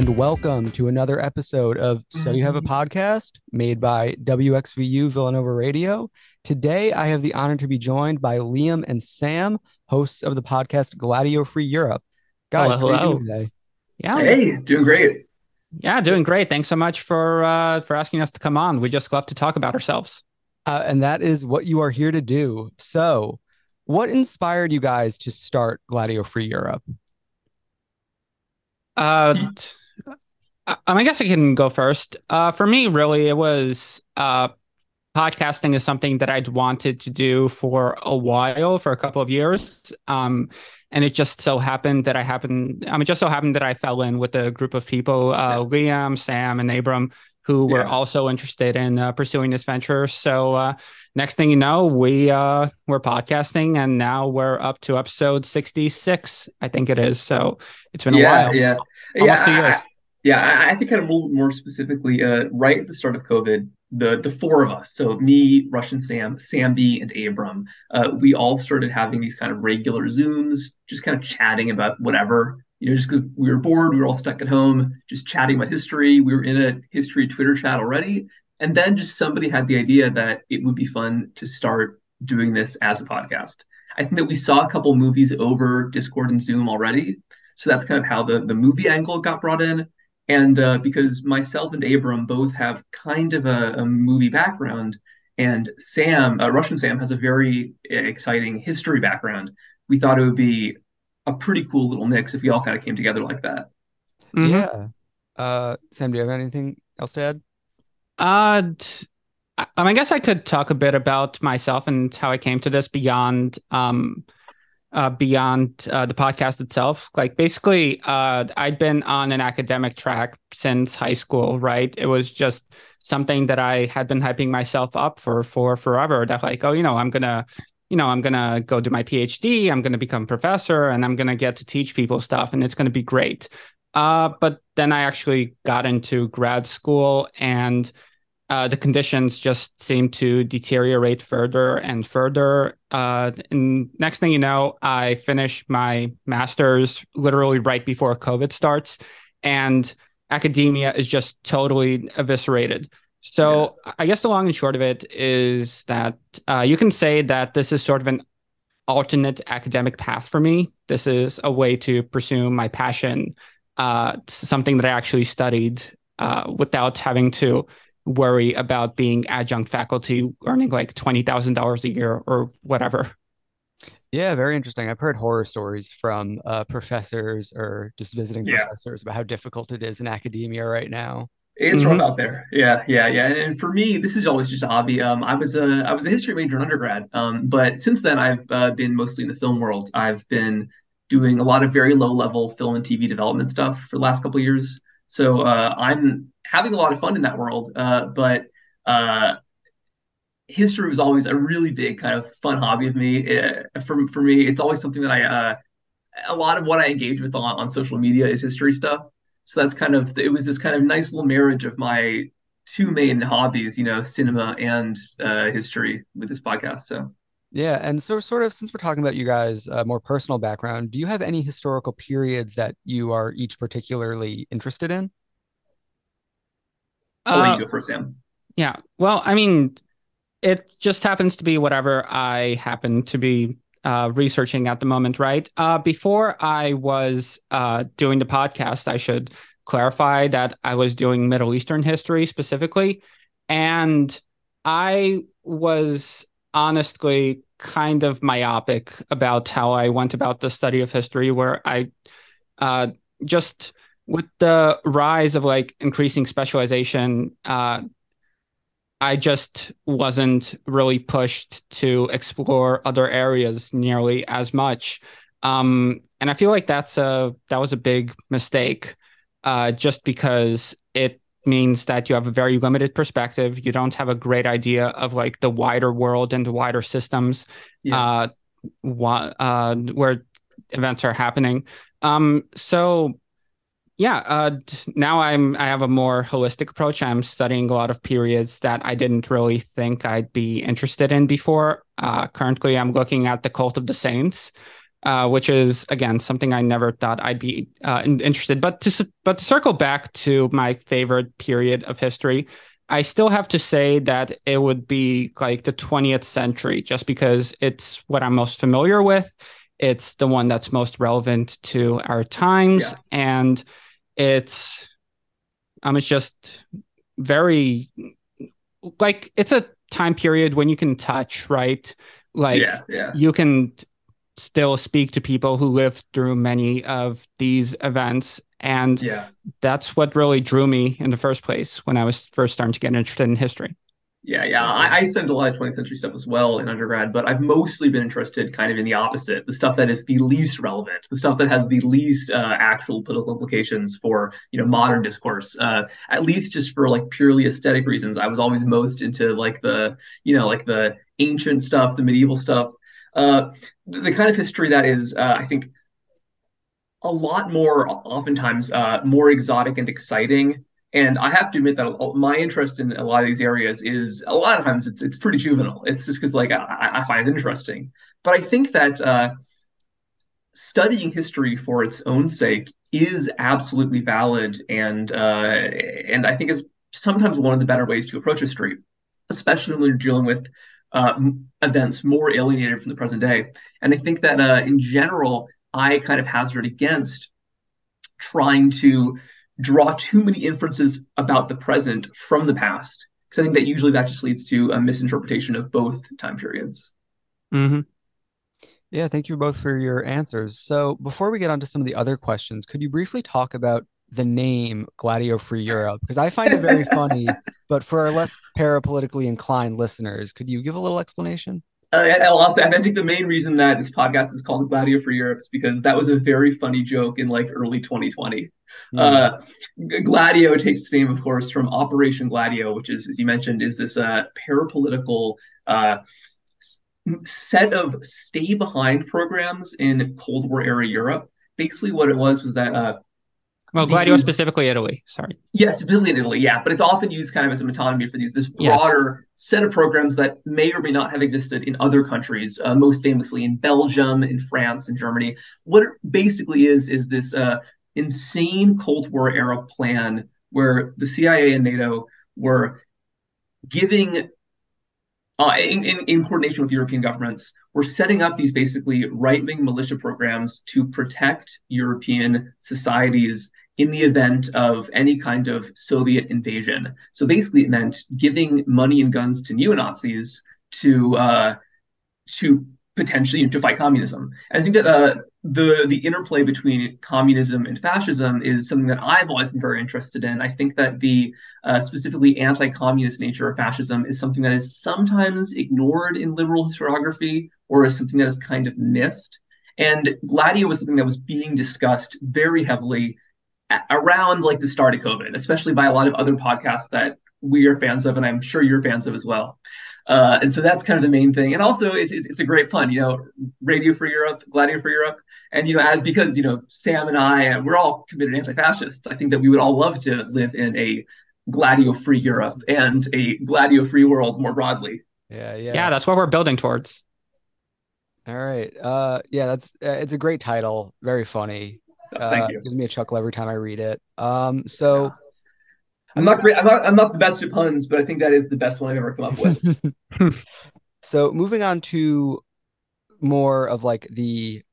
and welcome to another episode of So You Have a Podcast made by WXVU Villanova Radio. Today, I have the honor to be joined by Liam and Sam, hosts of the podcast Gladio Free Europe. Guys, Hello, how are you doing today? Yeah, Hey, doing great. yeah, doing great. Thanks so much for uh, for asking us to come on. We just love to talk about ourselves. Uh, and that is what you are here to do. So, what inspired you guys to start Gladio Free Europe? Uh, t- I, guess I can go first. Uh, for me, really, it was uh, podcasting is something that I'd wanted to do for a while, for a couple of years. Um, and it just so happened that I happened. I mean, it just so happened that I fell in with a group of people, uh, Liam, Sam, and Abram, who were Yeah. also interested in uh, pursuing this venture. So uh, next thing you know, we uh, we're podcasting, and now we're up to episode sixty six, I think it is. So it's been a while. yeah, Almost yeah. Yeah, I, I think kind of more, more specifically, uh, right at the start of COVID, the the four of us, so me, Russian Sam, Sam B, and Abram, uh, we all started having these kind of regular Zooms, just kind of chatting about whatever, you know, just because we were bored, we were all stuck at home, just chatting about history. We were in a history Twitter chat already, and then just somebody had the idea that it would be fun to start doing this as a podcast. I think that we saw a couple movies over Discord and Zoom already. So that's kind of how the, the movie angle got brought in. And uh, because myself and Abram both have kind of a, a movie background, and Sam, uh, Russian Sam, has a very exciting history background, we thought it would be a pretty cool little mix if we all kind of came together like that. Mhm. Yeah. Uh, Sam, do you have anything else to add? Uh, t- I, I I guess I could talk a bit about myself and how I came to this beyond um, uh, beyond uh, the podcast itself. Like basically, uh, I'd been on an academic track since high school, right? It was just something that I had been hyping myself up for for forever. That like, oh, you know, I'm gonna. You know, I'm gonna go do my PhD. I'm gonna become professor, and I'm gonna get to teach people stuff, and it's gonna be great. Uh, but then I actually got into grad school, and uh, the conditions just seem to deteriorate further and further. Uh, and next thing you know, I finish my master's literally right before COVID starts, and academia is just totally eviscerated. So I guess the long and short of it is that uh, you can say that this is sort of an alternate academic path for me. This is a way to pursue my passion, uh, something that I actually studied uh, without having to worry about being adjunct faculty earning like $20,000 a year or whatever. Yeah, very interesting. I've heard horror stories from uh, professors or just visiting Yeah. professors about how difficult it is in academia right now. It's Mhm. rough out there. Yeah, yeah, yeah. And for me, this is always just a hobby. Um, I was a I was a history major in undergrad. Um, but since then, I've uh, been mostly in the film world. I've been doing a lot of very low level film and TV development stuff for the last couple of years. So uh, I'm having a lot of fun in that world. Uh, but uh, history was always a really big kind of fun hobby of me. Uh, for for me, it's always something that I uh, a lot of what I engage with on, on social media is history stuff. So that's kind of it was this kind of nice little marriage of my two main hobbies, you know, cinema and uh, history with this podcast. So Yeah, and so sort of since we're talking about you guys' uh, more personal background, do you have any historical periods that you are each particularly interested in? I'll let Uh, you go first, Sam. Yeah. Well, I mean, it just happens to be whatever I happen to be uh, researching at the moment, right? Uh, before I was uh, doing the podcast, I should clarify that I was doing Middle Eastern history specifically. And I was honestly kind of myopic about how I went about the study of history, where I uh, just with the rise of like increasing specialization, uh, I just wasn't really pushed to explore other areas nearly as much. Um, and I feel like that's a that was a big mistake, uh, just because it means that you have a very limited perspective. You don't have a great idea of like the wider world and the wider systems, Yeah. uh, wha- uh, where events are happening. Um, so yeah, uh, now I'm I have a more holistic approach. I'm studying a lot of periods that I didn't really think I'd be interested in before. Uh, currently, I'm looking at the Cult of the Saints, uh, which is again something I never thought I'd be uh, interested. But to but to circle back to my favorite period of history, I still have to say that it would be like the 20th century, just because it's what I'm most familiar with. It's the one that's most relevant to our times, yeah. and it's um, it's just very like it's a time period when you can touch, right? Like yeah, yeah. you can still speak to people who lived through many of these events. And yeah. that's what really drew me in the first place when I was first starting to get interested in history. Yeah, yeah. I, I studied a lot of 20th century stuff as well in undergrad, but I've mostly been interested kind of in the opposite, the stuff that is the least relevant, the stuff that has the least uh, actual political implications for you know modern discourse. Uh, at least just for like purely aesthetic reasons, I was always most into like the you know like the ancient stuff, the medieval stuff, uh, the, the, kind of history that is, uh, I think, a lot more, oftentimes, uh, more exotic and exciting. And I have to admit that my interest in a lot of these areas is a lot of times it's it's pretty juvenile. It's just because like I, I, find it interesting. But I think that uh, studying history for its own sake is absolutely valid, and uh, and I think is sometimes one of the better ways to approach history, especially when you're dealing with uh, events more alienated from the present day. And I think that uh, in general, I kind of hazard against trying to draw too many inferences about the present from the past. Because I think that usually that just leads to a misinterpretation of both time periods. Mm-hmm. Yeah, thank you both for your answers. So before we get on to some of the other questions, could you briefly talk about the name Gladio Free Europe because I find it very funny. But for our less parapolitically inclined listeners, could you give a little explanation? Uh, I'll say, I think the main reason that this podcast is called Gladio Free Europe is because that was a very funny joke in like early 2020. Mm. Uh, Gladio takes its name, of course, from Operation Gladio, which is, as you mentioned, is this uh, parapolitical uh, set of stay behind programs in Cold War era Europe. Basically, what it was was that uh, well, Gladio these, specifically Italy. Sorry. Yes, specifically in Italy. Yeah, but it's often used kind of as a metonymy for these this broader yes. set of programs that may or may not have existed in other countries. Uh, most famously in Belgium, in France, in Germany. What it basically is is this uh, insane Cold War era plan where the CIA and NATO were giving uh, in, in, in, coordination with European governments, we're setting up these basically right wing militia programs to protect European societies in the event of any kind of Soviet invasion. So basically, it meant giving money and guns to neo Nazis to uh, to potentially to fight communism. And I think that uh, the the interplay between communism and fascism is something that I've always been very interested in. I think that the uh, specifically anti-communist nature of fascism is something that is sometimes ignored in liberal historiography or is something that is kind of missed. And Gladio was something that was being discussed very heavily around like the start of COVID, especially by a lot of other podcasts that we are fans of, and I'm sure you're fans of as well. Uh, and so that's kind of the main thing. And also, it's, it's, it's a great pun, you know, Radio Free Europe, Gladio Free Europe. And, you know, as, because, you know, Sam and I, we're all committed anti fascists. I think that we would all love to live in a Gladio free Europe and a Gladio free world more broadly. Yeah. Yeah. Yeah. That's what we're building towards. All right. Uh, yeah, that's uh, it's a great title. Very funny. Uh, Thank you. Gives me a chuckle every time I read it. Um, so. Yeah. I'm not great. I'm not. I'm not the best at puns, but I think that is the best one I've ever come up with. so moving on to more of like the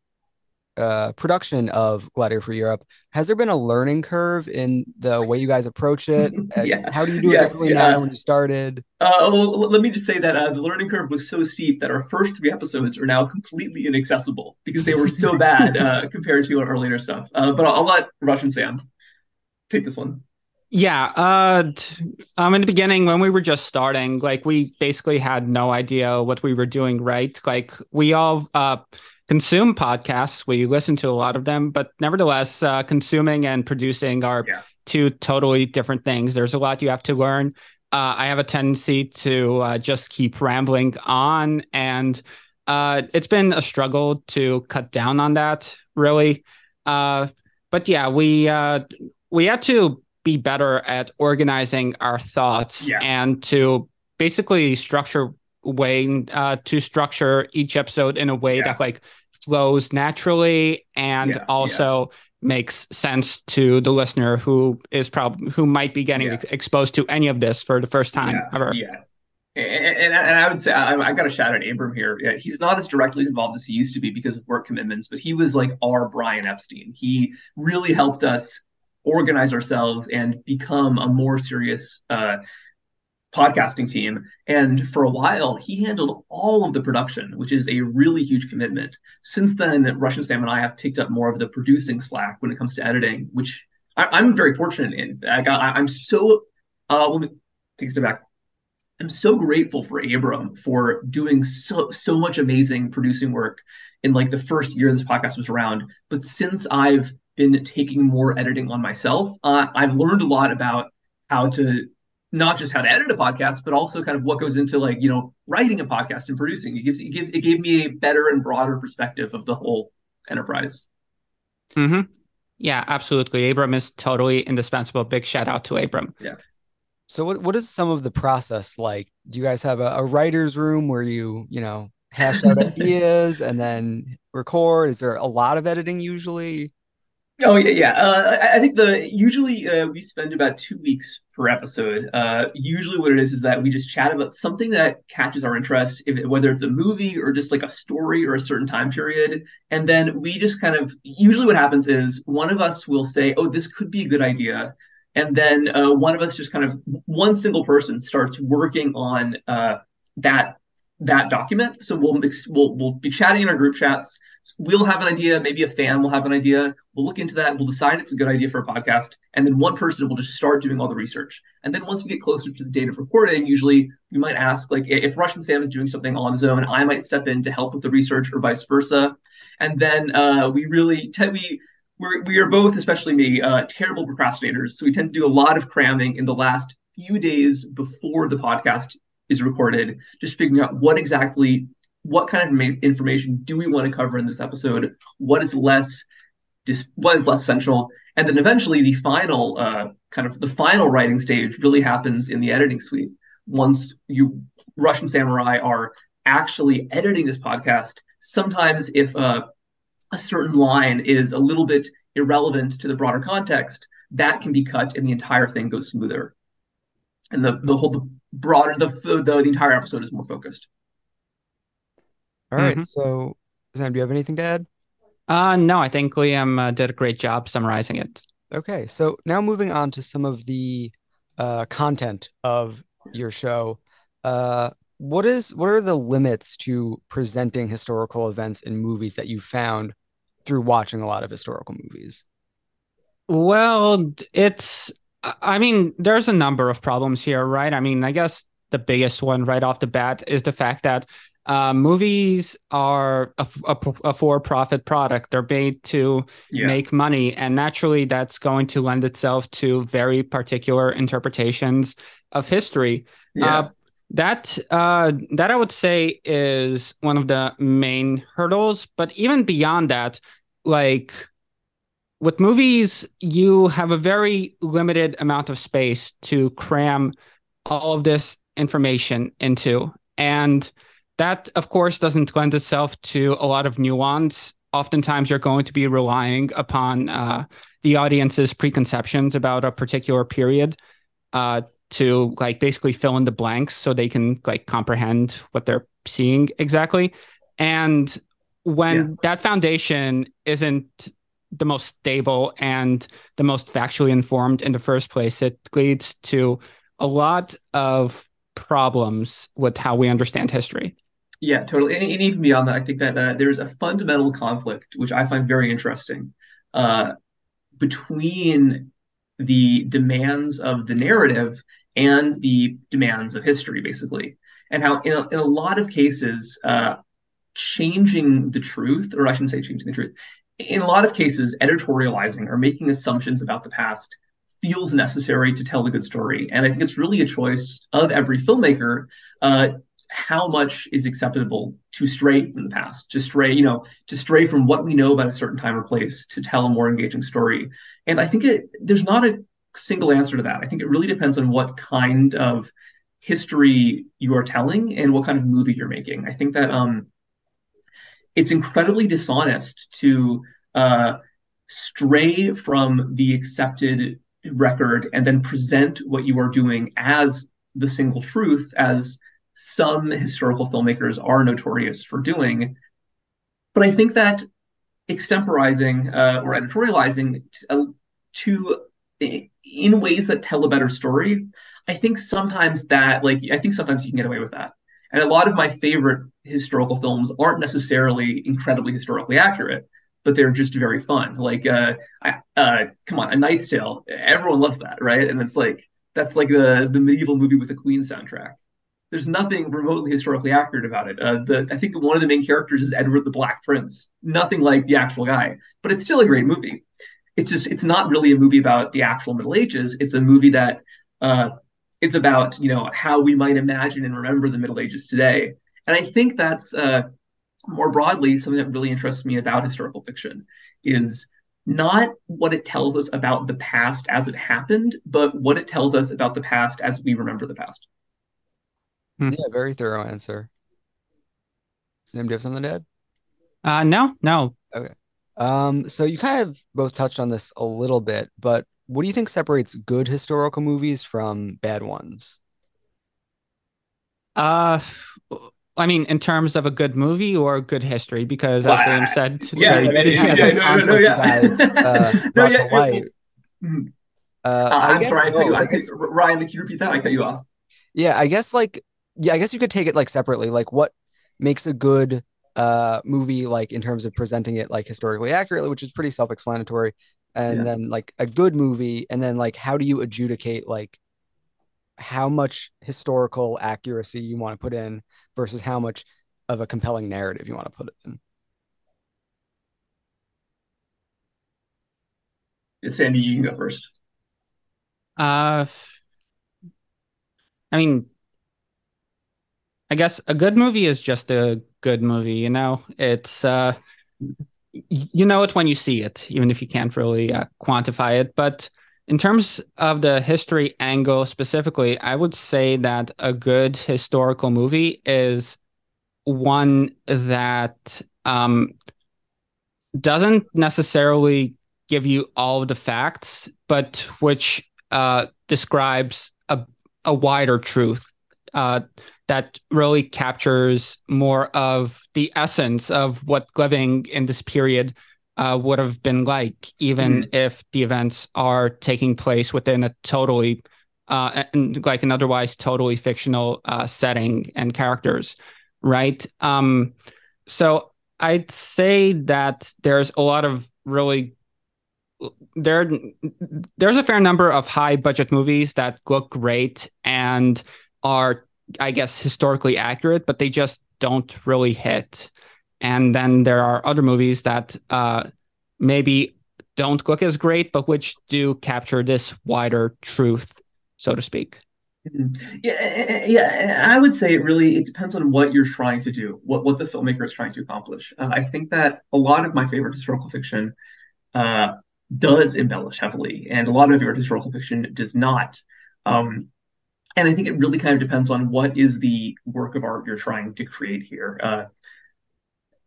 uh, production of Gladiator for Europe, has there been a learning curve in the way you guys approach it? Yeah. How do you do it yes, differently yeah. now than when you started? Uh, well, let me just say that uh, the learning curve was so steep that our first three episodes are now completely inaccessible because they were so bad uh, compared to our earlier stuff. Uh, but I'll, I'll let Russian Sam take this one. Yeah. Uh, um, in the beginning, when we were just starting, like we basically had no idea what we were doing right. Like we all uh, consume podcasts, we listen to a lot of them, but nevertheless, uh, consuming and producing are yeah. two totally different things. There's a lot you have to learn. Uh, I have a tendency to uh, just keep rambling on, and uh, it's been a struggle to cut down on that, really. Uh, but yeah, we uh, we had to be better at organizing our thoughts yeah. and to basically structure way uh, to structure each episode in a way yeah. that like flows naturally and Yeah, also makes sense to the listener who is probably who might be getting Yeah. ex- exposed to any of this for the first time yeah, ever. yeah. And, and, and I would say I, I got a shout out Abram here. Yeah, he's not as directly involved as he used to be because of work commitments, but he was like our Brian Epstein. He really helped us organize ourselves and become a more serious uh, podcasting team. And for a while, he handled all of the production, which is a really huge commitment. Since then, Russian Sam and I have picked up more of the producing slack when it comes to editing, which I, am very fortunate in. I I'm so. Uh, let me take a step back. I'm so grateful for Abram for doing so so much amazing producing work in like the first year this podcast was around. But since I've been taking more editing on myself, uh, I've learned a lot about how to not just how to edit a podcast, but also kind of what goes into like you know writing a podcast and producing. It gives it gives it gave me a better and broader perspective of the whole enterprise. hmm Yeah, absolutely. Abram is totally indispensable. Big shout out to Abram. Yeah. So what what is some of the process like? Do you guys have a, a writer's room where you, you know, hash out ideas and then record? Is there a lot of editing usually? Oh yeah, yeah. Uh, I, think the usually uh, we spend about two weeks per episode. Uh, usually, what it is is that we just chat about something that catches our interest, if whether it's a movie or just like a story or a certain time period, and then we just kind of. Usually, what happens is one of us will say, "Oh, this could be a good idea," and then uh, one of us just kind of one single person starts working on uh, that that document. So we'll mix, we'll we'll be chatting in our group chats. We'll have an idea, maybe a fan will have an idea. We'll look into that. We'll decide it's a good idea for a podcast, and then one person will just start doing all the research. And then once we get closer to the date of recording, usually we might ask, like, if Russian Sam is doing something on his own, I might step in to help with the research, or vice versa. And then uh, we really te- we we're, we are both, especially me, uh, terrible procrastinators. So we tend to do a lot of cramming in the last few days before the podcast is recorded, just figuring out what exactly, what kind of information do we want to cover in this episode? What is less, dis- what is less essential? And then eventually, the final, uh, kind of the final writing stage really happens in the editing suite. Once you Russian Sam and I are actually editing this podcast, sometimes if uh, a certain line is a little bit irrelevant to the broader context, that can be cut and the entire thing goes smoother. And the, the whole the broader the, the the entire episode is more focused. All right. Mhm. So Sam, do you have anything to add? Uh, no, I think Liam uh, did a great job summarizing it. Okay, so now moving on to some of the uh, content of your show. Uh, what is what are the limits to presenting historical events in movies that you found through watching a lot of historical movies? Well, it's, I mean, there's a number of problems here, right? I mean, I guess the biggest one right off the bat is the fact that uh, movies are a, a, a for-profit product. They're made to Yeah. make money, and naturally, that's going to lend itself to very particular interpretations of history. Yeah. Uh, that uh, that I would say is one of the main hurdles. But even beyond that, like with movies, you have a very limited amount of space to cram all of this information into, and that, of course, doesn't lend itself to a lot of nuance. Oftentimes, you're going to be relying upon uh, the audience's preconceptions about a particular period uh, to like basically fill in the blanks so they can like comprehend what they're seeing exactly. And when Yeah. that foundation isn't the most stable and the most factually informed in the first place, it leads to a lot of problems with how we understand history. Yeah, totally. And, and even beyond that, I think that uh, there's a fundamental conflict, which I find very interesting, uh, between the demands of the narrative and the demands of history, basically. And how, in a, in a lot of cases, uh, changing the truth, or I shouldn't say changing the truth, in a lot of cases, editorializing or making assumptions about the past feels necessary to tell a good story. And I think it's really a choice of every filmmaker uh, how much is acceptable to stray from the past, to stray, you know, to stray from what we know about a certain time or place to tell a more engaging story. And I think it there's not a single answer to that. I think it really depends on what kind of history you are telling and what kind of movie you're making. I think that um it's incredibly dishonest to uh, stray from the accepted record and then present what you are doing as the single truth, as some historical filmmakers are notorious for doing. But I think that extemporizing uh, or editorializing uh, to in ways that tell a better story, I think sometimes that like I think sometimes you can get away with that. And a lot of my favorite historical films aren't necessarily incredibly historically accurate, but they're just very fun. Like, uh, I, uh, come on, A Knight's Tale. Everyone loves that, right? And it's like that's like the the medieval movie with the Queen soundtrack. There's nothing remotely historically accurate about it. Uh, the I think one of the main characters is Edward the Black Prince. Nothing like the actual guy, but it's still a great movie. It's just it's not really a movie about the actual Middle Ages. It's a movie that uh, it's about you know how we might imagine and remember the Middle Ages today. And I think that's uh, more broadly something that really interests me about historical fiction is not what it tells us about the past as it happened, but what it tells us about the past as we remember the past. Hmm. Yeah, very thorough answer. Sam, do you have something to add? Uh, no, no. Okay. Um, so you kind of both touched on this a little bit, but what do you think separates good historical movies from bad ones? Uh, I mean, in terms of a good movie or good history, because as William said, yeah, yeah, yeah, yeah, no, no, no, yeah. Guys, uh, no, yeah, yeah. Mm. Uh, uh, I'm guess, sorry, I cut you off. Guess, Ryan, can you repeat that? I cut you off. Yeah, I guess like yeah, I guess you could take it like separately. Like what makes a good uh movie like in terms of presenting it like historically accurately, which is pretty self-explanatory and yeah. then like a good movie and then like how do you adjudicate like how much historical accuracy you want to put in versus how much of a compelling narrative you want to put it in sandy you can go first uh i mean i guess a good movie is just a good movie you know it's uh you know it when you see it, even if you can't really uh, quantify it. But in terms of the history angle specifically, I would say that a good historical movie is one that um, doesn't necessarily give you all of the facts, but which uh, describes a, a wider truth. Uh, that really captures more of the essence of what living in this period uh, would have been like, even mm-hmm. if the events are taking place within a totally, uh, like an otherwise totally fictional uh, setting and characters, right? Um, so I'd say that there's a lot of really there there's a fair number of high budget movies that look great and are I guess, historically accurate, but they just don't really hit. And then there are other movies that uh, maybe don't look as great, but which do capture this wider truth, so to speak. Mm-hmm. Yeah, yeah. I would say it really it depends on what you're trying to do, what what the filmmaker is trying to accomplish. Uh, I think that a lot of my favorite historical fiction uh, does embellish heavily, and a lot of your historical fiction does not. Um, and I think it really kind of depends on what is the work of art you're trying to create here. Uh,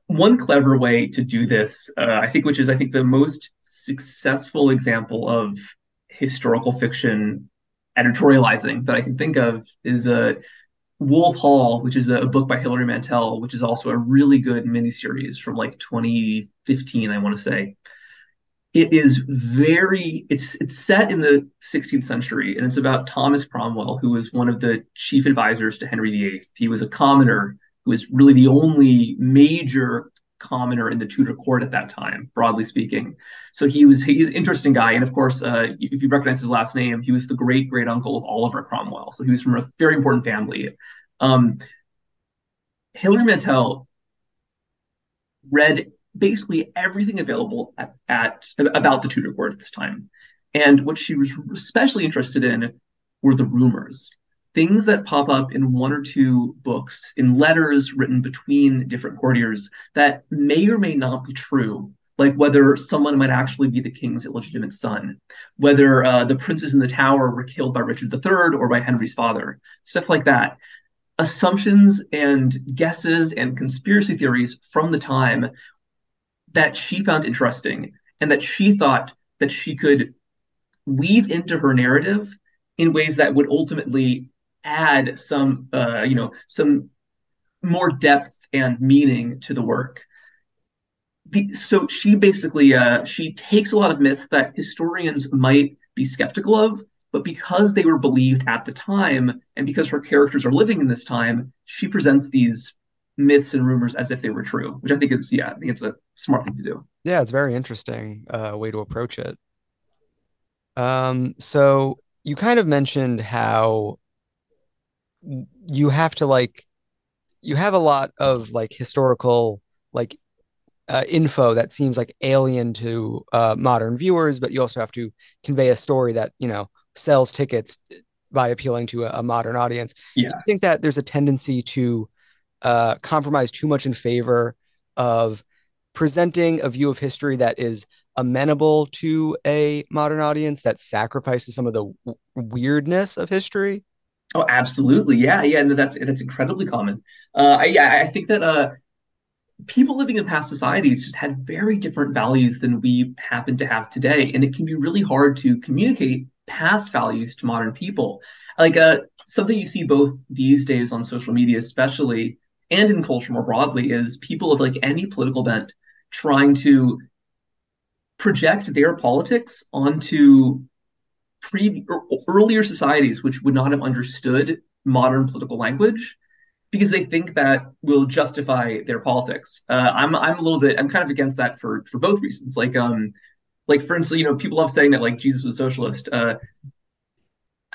one clever way to do this, uh, I think, which is I think the most successful example of historical fiction editorializing that I can think of is uh, Wolf Hall, which is a book by Hilary Mantel, which is also a really good miniseries from like 2015, I want to say it is very it's it's set in the 16th century and it's about thomas cromwell who was one of the chief advisors to henry viii he was a commoner who was really the only major commoner in the tudor court at that time broadly speaking. So he was he's an interesting guy and of course uh, if you recognize his last name he was the great great uncle of oliver cromwell. So he was from a very important family. Um, hilary mantel read basically everything available at, at about the Tudor court at this time. And what she was especially interested in were the rumors, things that pop up in one or two books, in letters written between different courtiers that may or may not be true, like whether someone might actually be the king's illegitimate son, whether uh, the princes in the tower were killed by Richard III or by Henry's father, stuff like that. assumptions and guesses and conspiracy theories from the time that she found interesting and that she thought that she could weave into her narrative in ways that would ultimately add some uh, you know some more depth and meaning to the work. So she basically uh, she takes a lot of myths that historians might be skeptical of but because they were believed at the time and because her characters are living in this time she presents these myths and rumors as if they were true which i think is yeah i think it's a smart thing to do yeah it's very interesting uh, way to approach it um so you kind of mentioned how you have to like you have a lot of like historical like uh, info that seems like alien to uh, modern viewers, but you also have to convey a story that you know sells tickets by appealing to a, a modern audience. Yeah. You think that there's a tendency to uh, compromise too much in favor of presenting a view of history that is amenable to a modern audience that sacrifices some of the w- weirdness of history? Oh, absolutely. Yeah, yeah. No, that's that's incredibly common. Uh, I, I think that uh, people living in past societies just had very different values than we happen to have today, and it can be really hard to communicate past values to modern people. Like uh, something you see both these days on social media, especially, and in culture more broadly, is people of like any political bent trying to project their politics onto pre earlier societies which would not have understood modern political language because they think that will justify their politics. Uh, I'm I'm a little bit I'm kind of against that for for both reasons. Like um like for instance, you know, people love saying that like Jesus was socialist. Uh,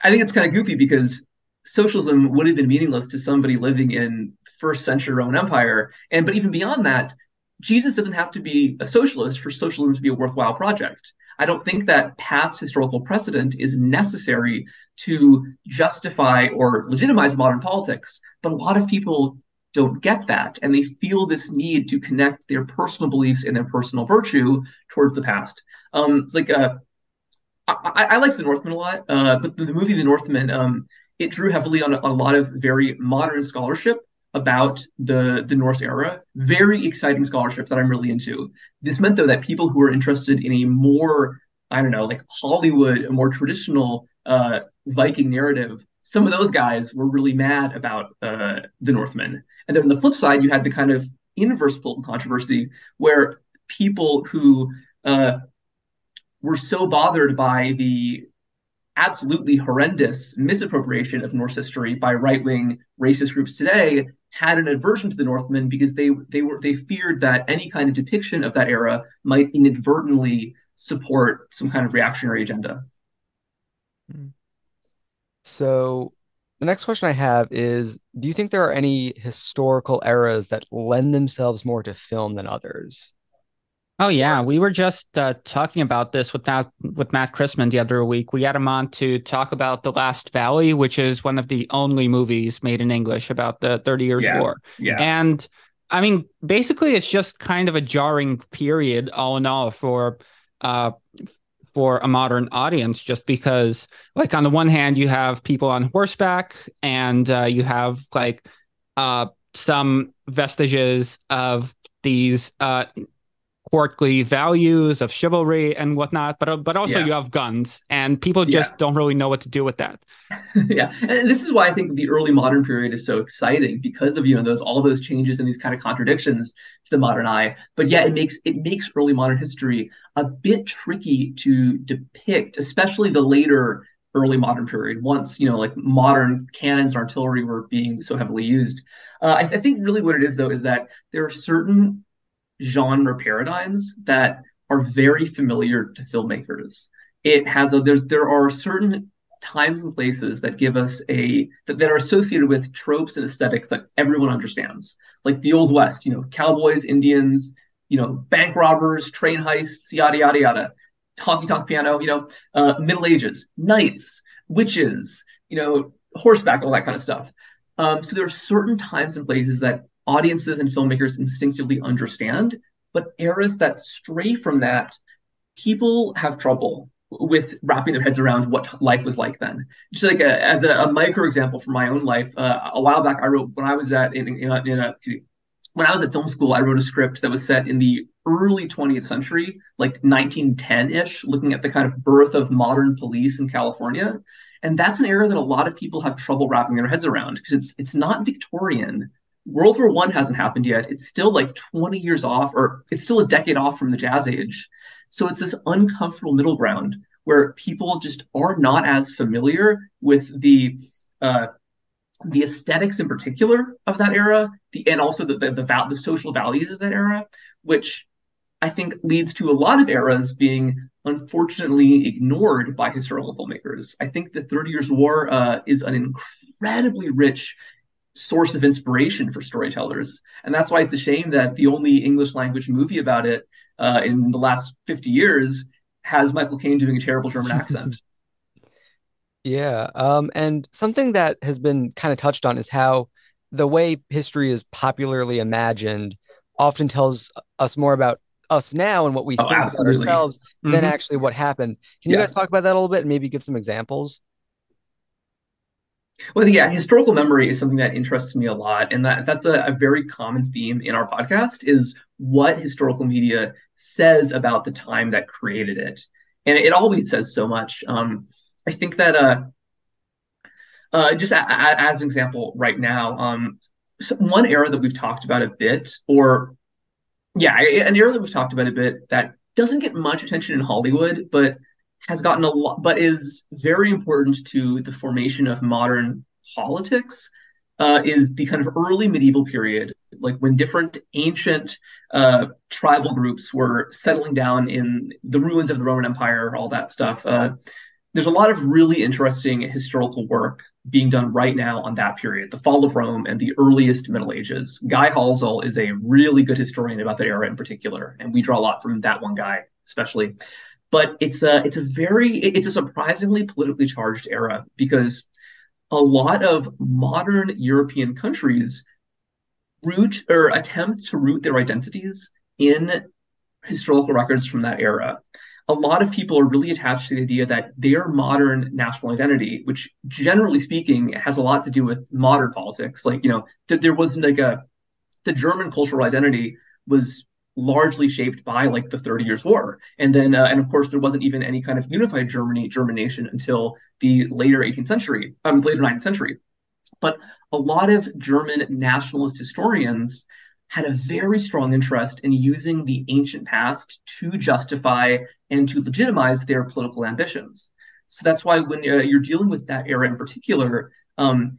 I think it's kind of goofy because socialism would have been meaningless to somebody living in first century Roman Empire. And but even beyond that, Jesus doesn't have to be a socialist for socialism to be a worthwhile project. I don't think that past historical precedent is necessary to justify or legitimize modern politics. But a lot of people don't get that. And they feel this need to connect their personal beliefs and their personal virtue towards the past. Um, it's like, uh, I, I like The Northman a lot, uh, but the, movie The Northman, um, it drew heavily on, on a lot of very modern scholarship about the the Norse era. Very exciting scholarship that I'm really into. This meant though that people who were interested in a more I don't know like Hollywood, a more traditional uh, Viking narrative, some of those guys were really mad about uh, the Northman. And then on the flip side, you had the kind of inverse political controversy where people who uh, were so bothered by the absolutely horrendous misappropriation of Norse history by right-wing racist groups today had an aversion to the Northman because they they were they feared that any kind of depiction of that era might inadvertently support some kind of reactionary agenda. Hmm. So the next question I have is do you think there are any historical eras that lend themselves more to film than others? Oh yeah, we were just uh, talking about this with Matt with Matt Christman the other week. We had him on to talk about The Last Valley, which is one of the only movies made in English about the Thirty Years' yeah. War. Yeah, and I mean, basically, it's just kind of a jarring period, all in all, for uh, for a modern audience, just because, like, on the one hand, you have people on horseback, and uh, you have like uh, some vestiges of these uh, courtly values of chivalry and whatnot, but but also yeah. you have guns, and people just yeah. don't really know what to do with that. yeah, and this is why I think the early modern period is so exciting because of you know those all those changes and these kind of contradictions to the modern eye. But yeah, it makes it makes early modern history a bit tricky to depict, especially the later early modern period once you know like modern cannons and artillery were being so heavily used uh, I, th- I, think really what it is though is that there are certain genre paradigms that are very familiar to filmmakers. It has a there's there are certain times and places that give us a that, that are associated with tropes and aesthetics that everyone understands. Like the old west, you know, cowboys, Indians, you know, bank robbers, train heists, yada yada yada. Honky tonk piano, you know, uh, Middle Ages, knights, witches, you know, horseback, all that kind of stuff. Um, so there are certain times and places that audiences and filmmakers instinctively understand, but eras that stray from that, people have trouble with wrapping their heads around what life was like then. Just like a, as a, a, micro example from my own life, uh, a while back I wrote when I was at in, in, a, in a, when I was at film school, I wrote a script that was set in the early 20th century, like 1910-ish, looking at the kind of birth of modern police in California. And that's an era that a lot of people have trouble wrapping their heads around because it's it's not Victorian. World War One hasn't happened yet. It's still like 20 years off, or it's still a decade off from the Jazz Age. So it's this uncomfortable middle ground where people just are not as familiar with the uh, the aesthetics in particular of that era, the and also the the, the, the social values of that era, which I think leads to a lot of eras being unfortunately ignored by historical filmmakers. I think the Thirty Years' War uh, is an incredibly rich source of inspiration for storytellers, and that's why it's a shame that the only English language movie about it uh, in the last fifty years has Michael Caine doing a terrible German accent. Yeah. Um, and something that has been kind of touched on is how the way history is popularly imagined often tells us more about us now and what we oh, think absolutely. about ourselves mm-hmm. than actually what happened. Can you yes. guys talk about that a little bit and maybe give some examples? Well, yeah, historical memory is something that interests me a lot, and that that's a, a, very common theme in our podcast is what historical media says about the time that created it, and it always says so much. Um, I think that uh, uh, just a, a, as an example, right now, um, so one era that we've talked about a bit, or yeah, an era that we've talked about a bit that doesn't get much attention in Hollywood, but has gotten a lot, but is very important to the formation of modern politics. Uh, is the kind of early medieval period, like when different ancient uh, tribal groups were settling down in the ruins of the Roman Empire, all that stuff. Uh, there's a lot of really interesting historical work being done right now on that period, the fall of Rome and the earliest Middle Ages. Guy Halsall is a really good historian about that era in particular, and we draw a lot from that one guy, especially. But it's a it's a very it's a surprisingly politically charged era because a lot of modern European countries root or attempt to root their identities in historical records from that era. A lot of people are really attached to the idea that their modern national identity, which generally speaking has a lot to do with modern politics, like, you know, that there was like a, the German cultural identity was largely shaped by like the 30 years war and then uh, and of course there wasn't even any kind of unified germany german nation until the later 18th century um later 19th century but a lot of german nationalist historians had a very strong interest in using the ancient past to justify and to legitimize their political ambitions. So that's why when uh, you're dealing with that era in particular, um,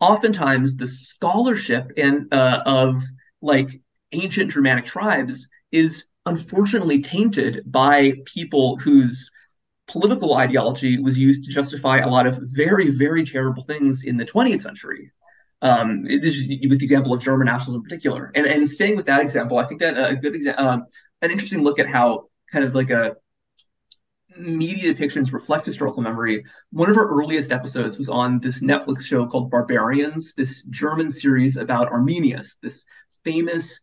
oftentimes the scholarship and uh, of like ancient Germanic tribes is unfortunately tainted by people whose political ideology was used to justify a lot of very, very terrible things in the 20th century. Um, this is with the example of German nationalism in particular. And, and staying with that example, I think that a good example, um, an interesting look at how kind of like a media depictions reflect historical memory. One of our earliest episodes was on this Netflix show called Barbarians, this German series about Arminius, this famous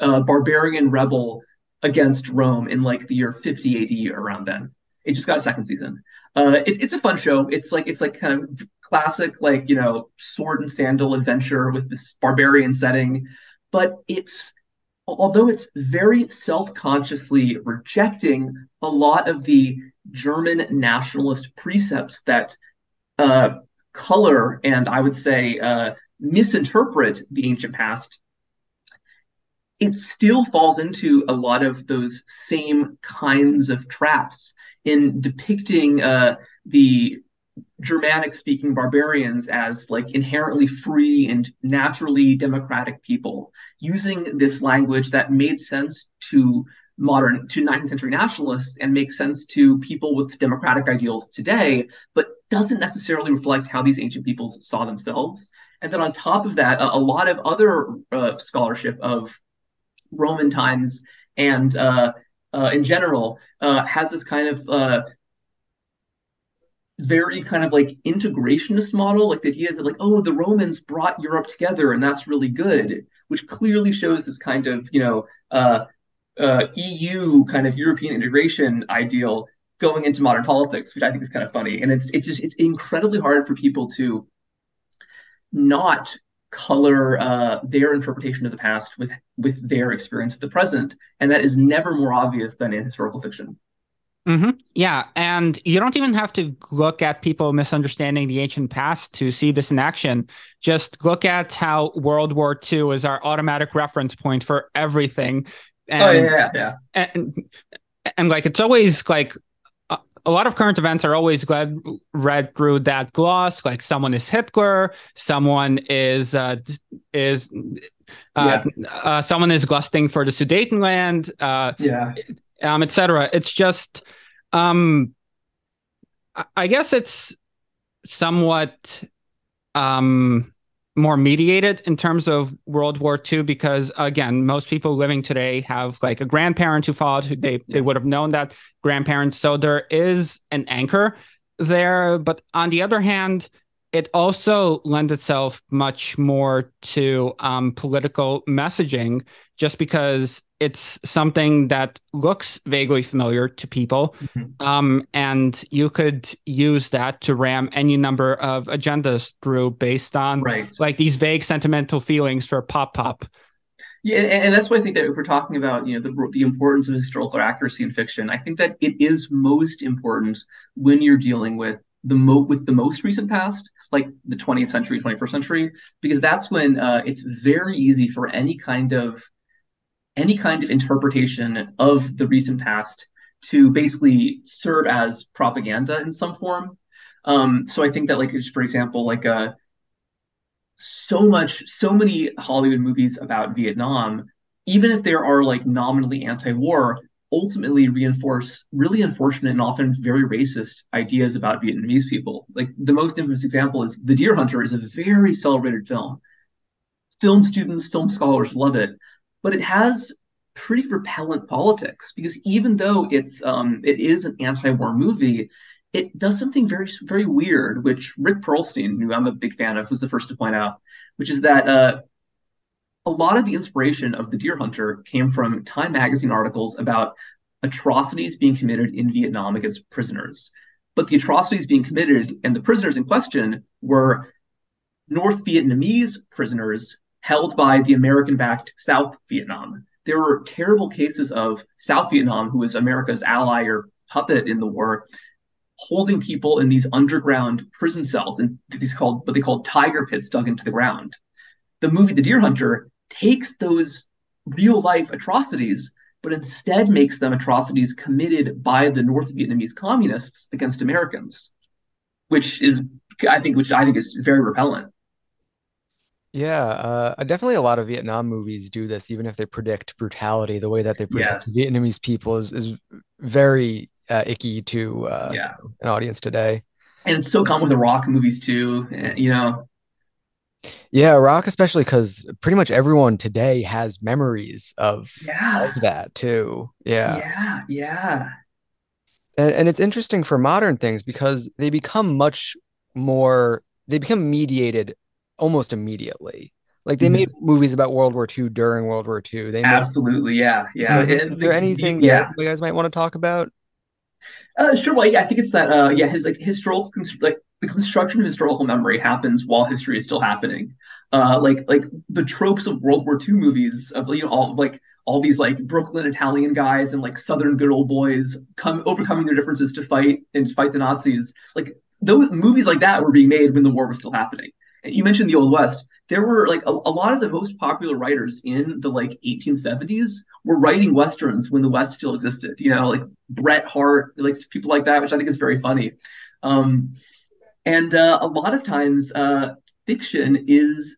uh, barbarian rebel against Rome in like the year 50 AD around then. It just got a second season. Uh, it's it's a fun show. It's like it's like kind of classic like you know sword and sandal adventure with this barbarian setting, but it's although it's very self-consciously rejecting a lot of the German nationalist precepts that uh, color and I would say uh, misinterpret the ancient past, it still falls into a lot of those same kinds of traps in depicting uh, the Germanic speaking barbarians as like inherently free and naturally democratic people, using this language that made sense to modern to 19th century nationalists and makes sense to people with democratic ideals today, but doesn't necessarily reflect how these ancient peoples saw themselves. And then on top of that, a, a lot of other uh, scholarship of Roman times and uh, uh, in general uh, has this kind of uh, very kind of like integrationist model. Like the idea that like, oh, the Romans brought Europe together and that's really good, which clearly shows this kind of, you know, uh, uh, EU kind of European integration ideal going into modern politics, which I think is kind of funny. And it's it's just it's incredibly hard for people to not color uh, their interpretation of the past with with their experience of the present, and that is never more obvious than in historical fiction. Mm-hmm. Yeah, and you don't even have to look at people misunderstanding the ancient past to see this in action. Just look at how World War II is our automatic reference point for everything. And, oh yeah, yeah. And, and, and like it's always like a lot of current events are always read, read through that gloss. Like someone is Hitler, someone is uh, is uh, yeah. uh, someone is lusting for the Sudetenland, uh, yeah, um, etc. It's just, um, I guess it's somewhat um more mediated in terms of World War II because again, most people living today have like a grandparent who fought, who they, they would have known that grandparents. So there is an anchor there. But on the other hand, it also lends itself much more to um, political messaging just because it's something that looks vaguely familiar to people. Mm-hmm. Um, and you could use that to ram any number of agendas through based on right. like these vague sentimental feelings for pop pop. Yeah, and, and, that's why I think that if we're talking about you know the the importance of historical accuracy in fiction, I think that it is most important when you're dealing with the mo with the most recent past, like the 20th century, 21st century, because that's when uh, it's very easy for any kind of any kind of interpretation of the recent past to basically serve as propaganda in some form. Um, so I think that, like, for example, like uh, so much, so many Hollywood movies about Vietnam, even if there are like nominally anti-war, ultimately reinforce really unfortunate and often very racist ideas about Vietnamese people. Like the most infamous example is The Deer Hunter is a very celebrated film. Film students, film scholars love it, but it has pretty repellent politics because even though it's um, it is an anti-war movie, it does something very very weird, which Rick Perlstein, who I'm a big fan of, was the first to point out, which is that uh, a lot of the inspiration of The Deer Hunter came from Time magazine articles about atrocities being committed in Vietnam against prisoners. But the atrocities being committed and the prisoners in question were North Vietnamese prisoners held by the American backed South Vietnam. There were terrible cases of South Vietnam, who was America's ally or puppet in the war, holding people in these underground prison cells and these called what they called tiger pits dug into the ground. The movie The Deer Hunter takes those real life atrocities, but instead makes them atrocities committed by the North Vietnamese communists against Americans, which is I think which I think is very repellent. Yeah, uh, definitely a lot of Vietnam movies do this, even if they predict brutality. The way that they present yes. the Vietnamese people is is very uh, icky to uh, yeah. an audience today. And it's so common with the Iraq movies too. Eh, you know. Yeah, Iraq especially because pretty much everyone today has memories of, yeah. of that too. Yeah. Yeah, yeah. And and it's interesting for modern things because they become much more they become mediated almost immediately. Like they mm-hmm. made movies about World War II during World War II. They absolutely, made, yeah, yeah. Is there anything yeah. you guys might want to talk about? Uh, sure. Well, yeah, I think it's that. Uh, yeah, his like historical, like the construction of historical memory happens while history is still happening. Uh, like like the tropes of World War II movies of you know all of, like all these like Brooklyn Italian guys and like Southern good old boys come overcoming their differences to fight and fight the Nazis. Like those movies like that were being made when the war was still happening you mentioned the old west there were like a, a, lot of the most popular writers in the like 1870s were writing westerns when the west still existed you know like Bret Harte, like people like that which i think is very funny um, and uh, a lot of times uh, fiction is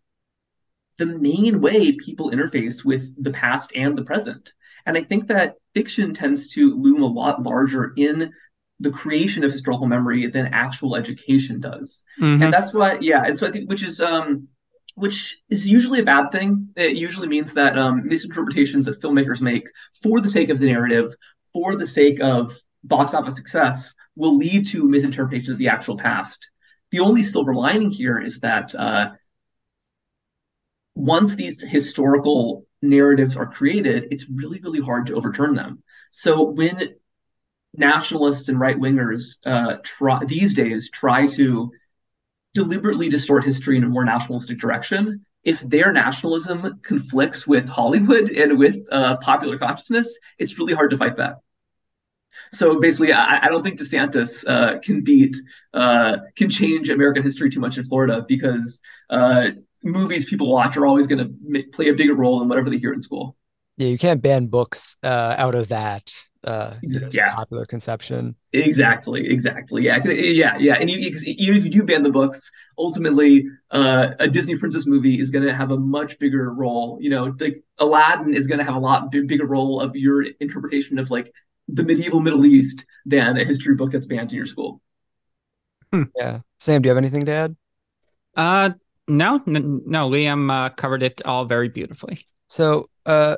the main way people interface with the past and the present and i think that fiction tends to loom a lot larger in the creation of historical memory than actual education does. Mm-hmm. And that's why, yeah. And so I think, which is, um, which is usually a bad thing. It usually means that um, misinterpretations that filmmakers make for the sake of the narrative, for the sake of box office success, will lead to misinterpretations of the actual past. The only silver lining here is that uh, once these historical narratives are created, it's really, really hard to overturn them. So when nationalists and right wingers uh, try these days try to deliberately distort history in a more nationalistic direction, if their nationalism conflicts with Hollywood and with uh, popular consciousness, it's really hard to fight that. So basically, I, I don't think DeSantis uh, can beat, uh, can change American history too much in Florida because uh, movies people watch are always going to play a bigger role in whatever they hear in school. Yeah, you can't ban books uh, out of that uh, yeah. popular conception. Exactly, exactly. Yeah, yeah, yeah. And you, even if you do ban the books, ultimately, uh, a Disney princess movie is going to have a much bigger role. You know, like Aladdin is going to have a lot bigger role of your interpretation of like the medieval Middle East than a history book that's banned in your school. Hmm. Yeah, Sam, do you have anything to add? Uh, no, n- no. Liam uh, covered it all very beautifully. So, uh,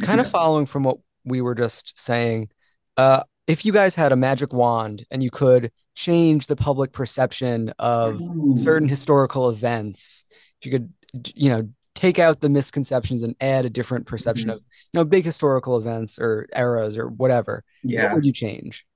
kind yeah. of following from what we were just saying, uh, if you guys had a magic wand and you could change the public perception of Ooh. certain historical events, if you could, you know, take out the misconceptions and add a different perception mm-hmm. of, you know, big historical events or eras or whatever, yeah. what would you change?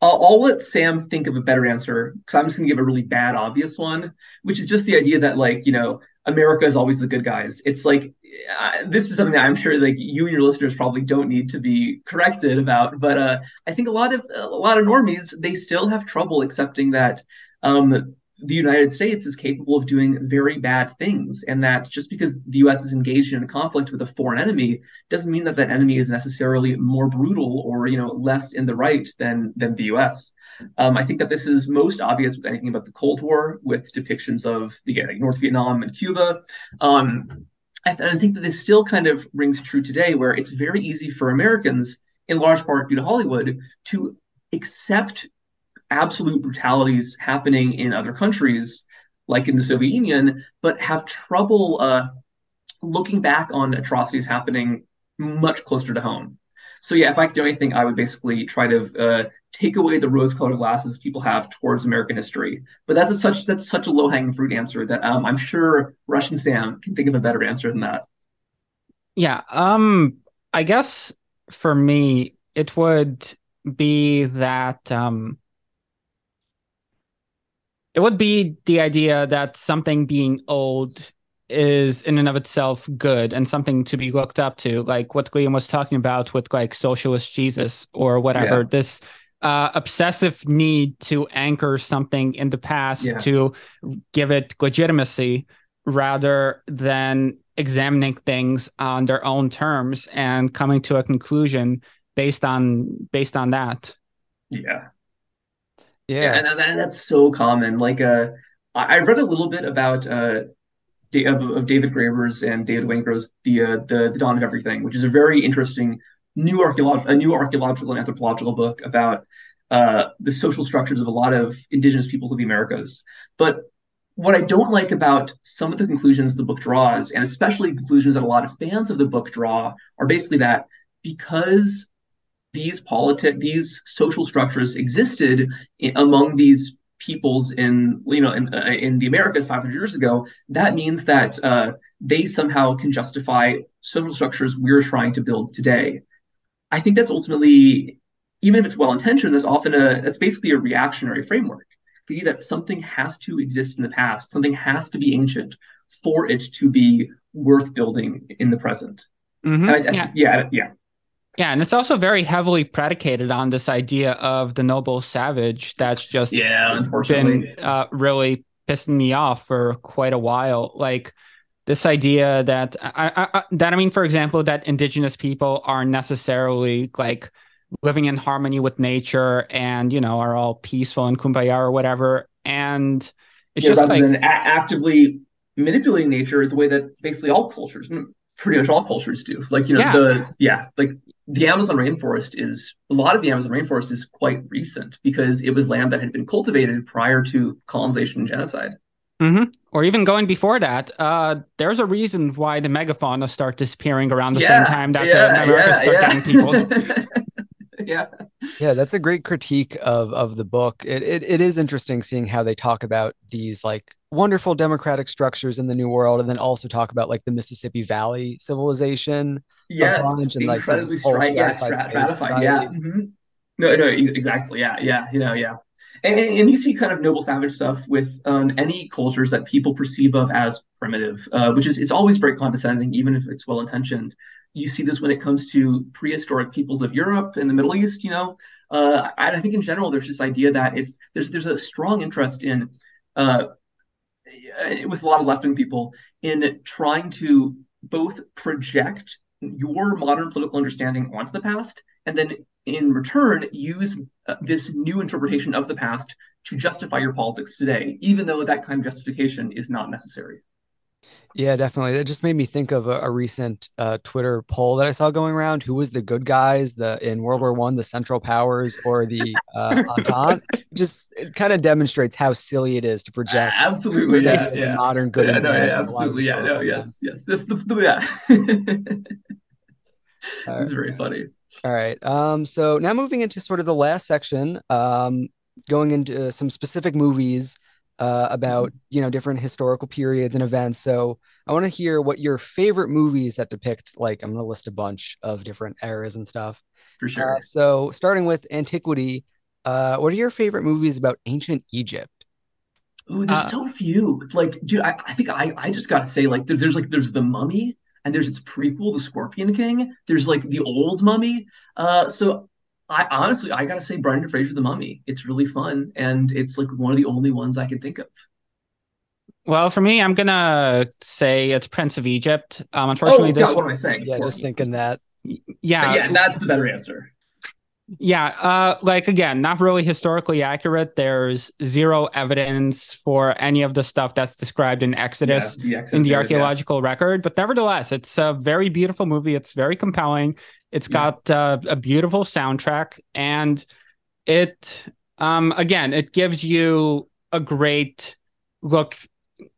I'll, I'll let Sam think of a better answer because I'm just going to give a really bad, obvious one, which is just the idea that, like, you know, America is always the good guys. It's like uh, this is something that I'm sure like you and your listeners probably don't need to be corrected about, but uh, I think a lot of a lot of normies they still have trouble accepting that um, the United States is capable of doing very bad things, and that just because the U.S. is engaged in a conflict with a foreign enemy doesn't mean that that enemy is necessarily more brutal or you know less in the right than than the U.S. Um, I think that this is most obvious with anything about the Cold War, with depictions of the like North Vietnam and Cuba. Um, I, I think that this still kind of rings true today, where it's very easy for Americans, in large part due to Hollywood, to accept absolute brutalities happening in other countries, like in the Soviet Union, but have trouble uh, looking back on atrocities happening much closer to home. So yeah, if I could do anything, I would basically try to uh, take away the rose-colored glasses people have towards American history. But that's a, such that's such a low-hanging fruit answer that um, I'm sure Russian Sam can think of a better answer than that. Yeah, um, I guess for me, it would be that um, it would be the idea that something being old is in and of itself good and something to be looked up to, like what Liam was talking about with like socialist Jesus or whatever. Yeah. This uh, obsessive need to anchor something in the past yeah. to give it legitimacy rather than examining things on their own terms and coming to a conclusion based on based on that. Yeah. Yeah, and, that's so common. Like, uh, I read a little bit about uh, of, of David Graeber's and David Wengrow's the, uh, the the Dawn of Everything, which is a very interesting new archaeological a new archaeological and anthropological book about uh, the social structures of a lot of indigenous people of the Americas. But what I don't like about some of the conclusions the book draws, and especially conclusions that a lot of fans of the book draw, are basically that because these politic these social structures existed in, among these peoples in you know in, uh, in the Americas 500 years ago, that means that uh, they somehow can justify social structures we're trying to build today. I think that's ultimately, even if it's well intentioned, that's often a that's basically a reactionary framework. The that something has to exist in the past, something has to be ancient for it to be worth building in the present. Mm-hmm. I, I, yeah. yeah, yeah. Yeah, and it's also very heavily predicated on this idea of the noble savage that's just yeah, unfortunately. been uh, really pissing me off for quite a while. Like this idea that I, I, that I mean, for example, that indigenous people are necessarily like living in harmony with nature and you know are all peaceful and kumbaya or whatever. And it's yeah, just rather like, than a- actively manipulating nature the way that basically all cultures pretty much all cultures do. Like, you know, yeah. the yeah, like the Amazon rainforest is a lot of the Amazon rainforest is quite recent because it was land that had been cultivated prior to colonization and genocide. Mm-hmm. Or even going before that, uh, there's a reason why the megafauna start disappearing around the yeah, same time that yeah, the Americas yeah, start getting people. yeah. Yeah, that's a great critique of of the book. It, it it is interesting seeing how they talk about these like wonderful democratic structures in the New World, and then also talk about like the Mississippi Valley civilization. Yes, and, like, incredibly stri- yeah, stratified stratified. Yeah. mhm. No, no, exactly. Yeah, yeah, you know, yeah. And, and, and you see kind of noble savage stuff with um, any cultures that people perceive of as primitive, uh, which is it's always very condescending, even if it's well intentioned. You see this when it comes to prehistoric peoples of Europe and the Middle East. You know, uh, I, I think in general there's this idea that it's there's there's a strong interest in uh, with a lot of left wing people in trying to both project your modern political understanding onto the past and then in return use uh, this new interpretation of the past to justify your politics today even though that kind of justification is not necessary Yeah, definitely. That just made me think of a, a recent uh, Twitter poll that I saw going around. Who was the good guys, the in World War One, the Central Powers or the uh, Entente? Just it kind of demonstrates how silly it is to project absolutely yeah yeah modern good yeah, no, yeah, in a lot of absolutely yeah no yes yes that's the, the yeah it's right. very funny All right. Um, so now moving into sort of the last section, um, going into some specific movies uh, about, you know, different historical periods and events. So I want to hear what your favorite movies that depict, like, I'm going to list a bunch of different eras and stuff. for sure Uh, so starting with antiquity, uh, what are your favorite movies about ancient Egypt? Ooh, there's Uh, so few. Like, dude, I, I think I, I just gotta say, like, there, there's like there's the Mummy, and there's its prequel, the Scorpion King. There's like the old Mummy. Uh, so I honestly I gotta say, Brendan Fraser, the Mummy. It's really fun, and it's like one of the only ones I can think of. Well, for me, I'm gonna say it's Prince of Egypt. Um, unfortunately, Oh this God, what am I saying? Yeah, just thinking that. yeah, Yeah, that's the better answer. Yeah, uh, like again, not really historically accurate. There's zero evidence for any of the stuff that's described in Exodus Yeah, the in the era, yeah. archaeological record, but nevertheless, it's a very beautiful movie. It's very compelling. It's Yeah. got uh, a beautiful soundtrack, and it, um, again, it gives you a great look.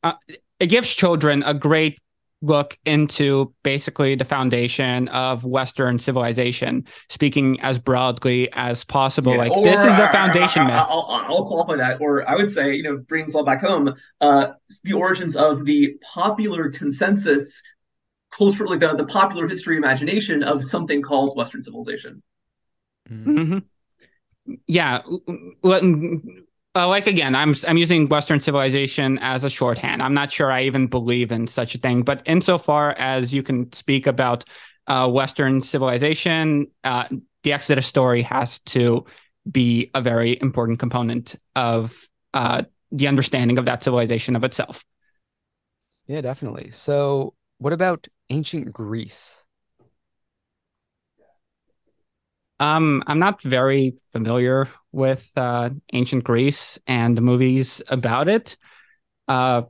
Uh, it gives children a great look into basically the foundation of Western civilization, speaking as broadly as possible. Yeah, Like or, this is the foundation I'll I'll qualify that, or I would say, you know, brings all back home. Uh, the origins of the popular consensus, culturally, the the popular history imagination of something called Western civilization. hmm Yeah, l- l- uh, like again, I'm I'm using Western civilization as a shorthand. I'm not sure I even believe in such a thing, but insofar as you can speak about uh, Western civilization, uh, the Exodus story has to be a very important component of uh, the understanding of that civilization of itself. Yeah, definitely. So what about ancient Greece? Um, I'm not very familiar with uh, ancient Greece and the movies about it. Uh,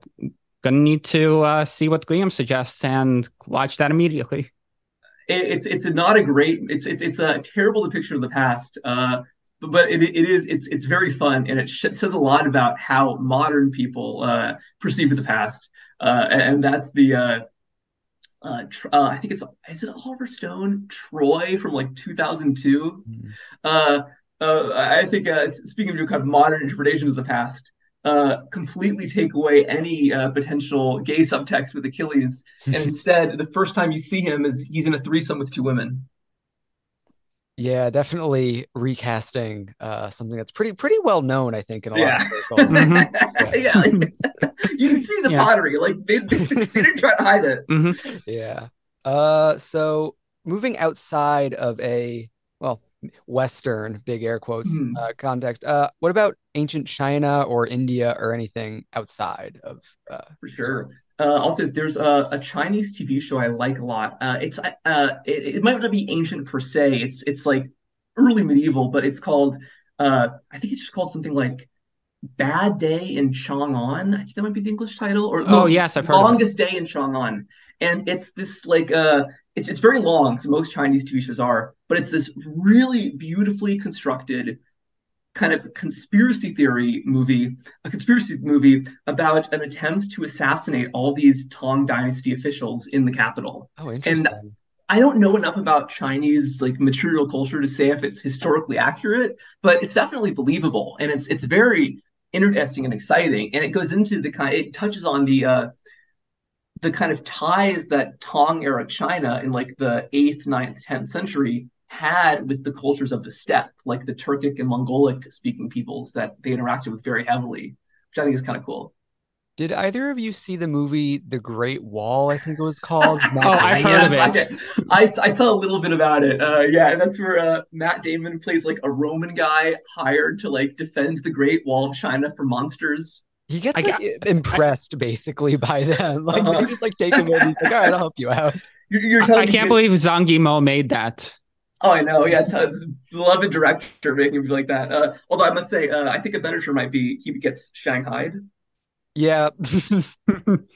gonna need to uh, see what Liam suggests and watch that immediately. It, it's it's not a great. It's it's it's a terrible depiction of the past. Uh, but, but it, it is it's it's very fun and it sh- says a lot about how modern people uh, perceive the past. Uh, and, and that's the uh, uh, tr- uh, I think it's is it Oliver Stone Troy from like 2002. Mhm. Uh, uh, I think uh, speaking of your kind of modern interpretations of the past, uh, completely take away any uh, potential gay subtext with Achilles, and instead the first time you see him is he's in a threesome with two women. Yeah, definitely recasting uh, something that's pretty pretty well known, I think, in a lot of circles. Mhm. yeah, you can see the Yeah. pottery. Like they, they, they didn't try to hide it. hmm Yeah. Uh, so moving outside of a well, Western, big air quotes, Mhm. uh, context. Uh, what about ancient China or India or anything outside of uh, For sure. Uh, also, there's a, a Chinese TV show I like a lot. Uh, it's uh, it, it might not be ancient per se. It's it's like early medieval, but it's called uh, I think it's just called something like Bad Day in Chang'an. I think that might be the English title. Or Oh, no, yes, I've heard. Longest Day in Chang'an, and it's this like uh, it's it's very long. So most Chinese TV shows are, but it's this really beautifully constructed kind of conspiracy theory movie, a conspiracy movie about an attempt to assassinate all these Tang Dynasty officials in the capital. oh, interesting. And I don't know enough about Chinese like material culture to say if it's historically accurate, but it's definitely believable and it's it's very interesting and exciting. And it goes into the kind it touches on the uh the kind of ties that Tang era China in like the 8th, 9th, 10th century had with the cultures of the steppe, like the Turkic and Mongolic speaking peoples that they interacted with very heavily, which I think is kind of cool. Did either of you see the movie The Great Wall? I think it was called. oh, I've heard of it. I, I saw a little bit about it. Uh, yeah, that's where uh, Matt Damon plays like a Roman guy hired to like defend the Great Wall of China from monsters. He gets like, impressed I, basically by them. Like uh-huh. they just like take him in. He's like, all right, I'll help you out. You're, you're telling I can't believe Zhang Yimou made that. Oh, I know. Yeah, it's, it's beloved director making him like that. Uh, although I must say, uh, I think a better term might be he gets shanghaied. Yeah. um,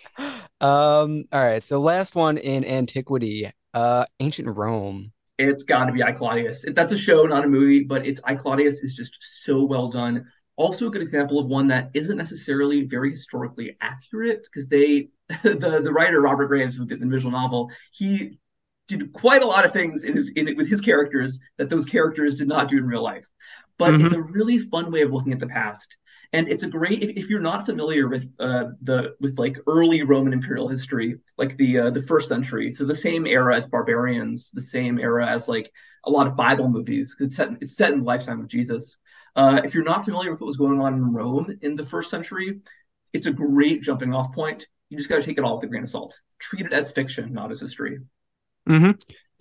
all right. So last one in antiquity, uh, ancient Rome. It's got to be I Claudius. That's a show, not a movie, but it's I Claudius is just so well done. Also, a good example of one that isn't necessarily very historically accurate because they, the the writer Robert Graves with the visual novel, he did quite a lot of things in his in with his characters that those characters did not do in real life. But mm-hmm. it's a really fun way of looking at the past and it's a great if, if you're not familiar with uh, the with like early Roman imperial history, like the uh, the first century, so the same era as barbarians, the same era as like a lot of Bible movies. It's set it's set in the lifetime of Jesus. Uh, if you're not familiar with what was going on in Rome in the first century, it's a great jumping off point. You just got to take it all with a grain of salt. Treat it as fiction, not as history. Mm-hmm.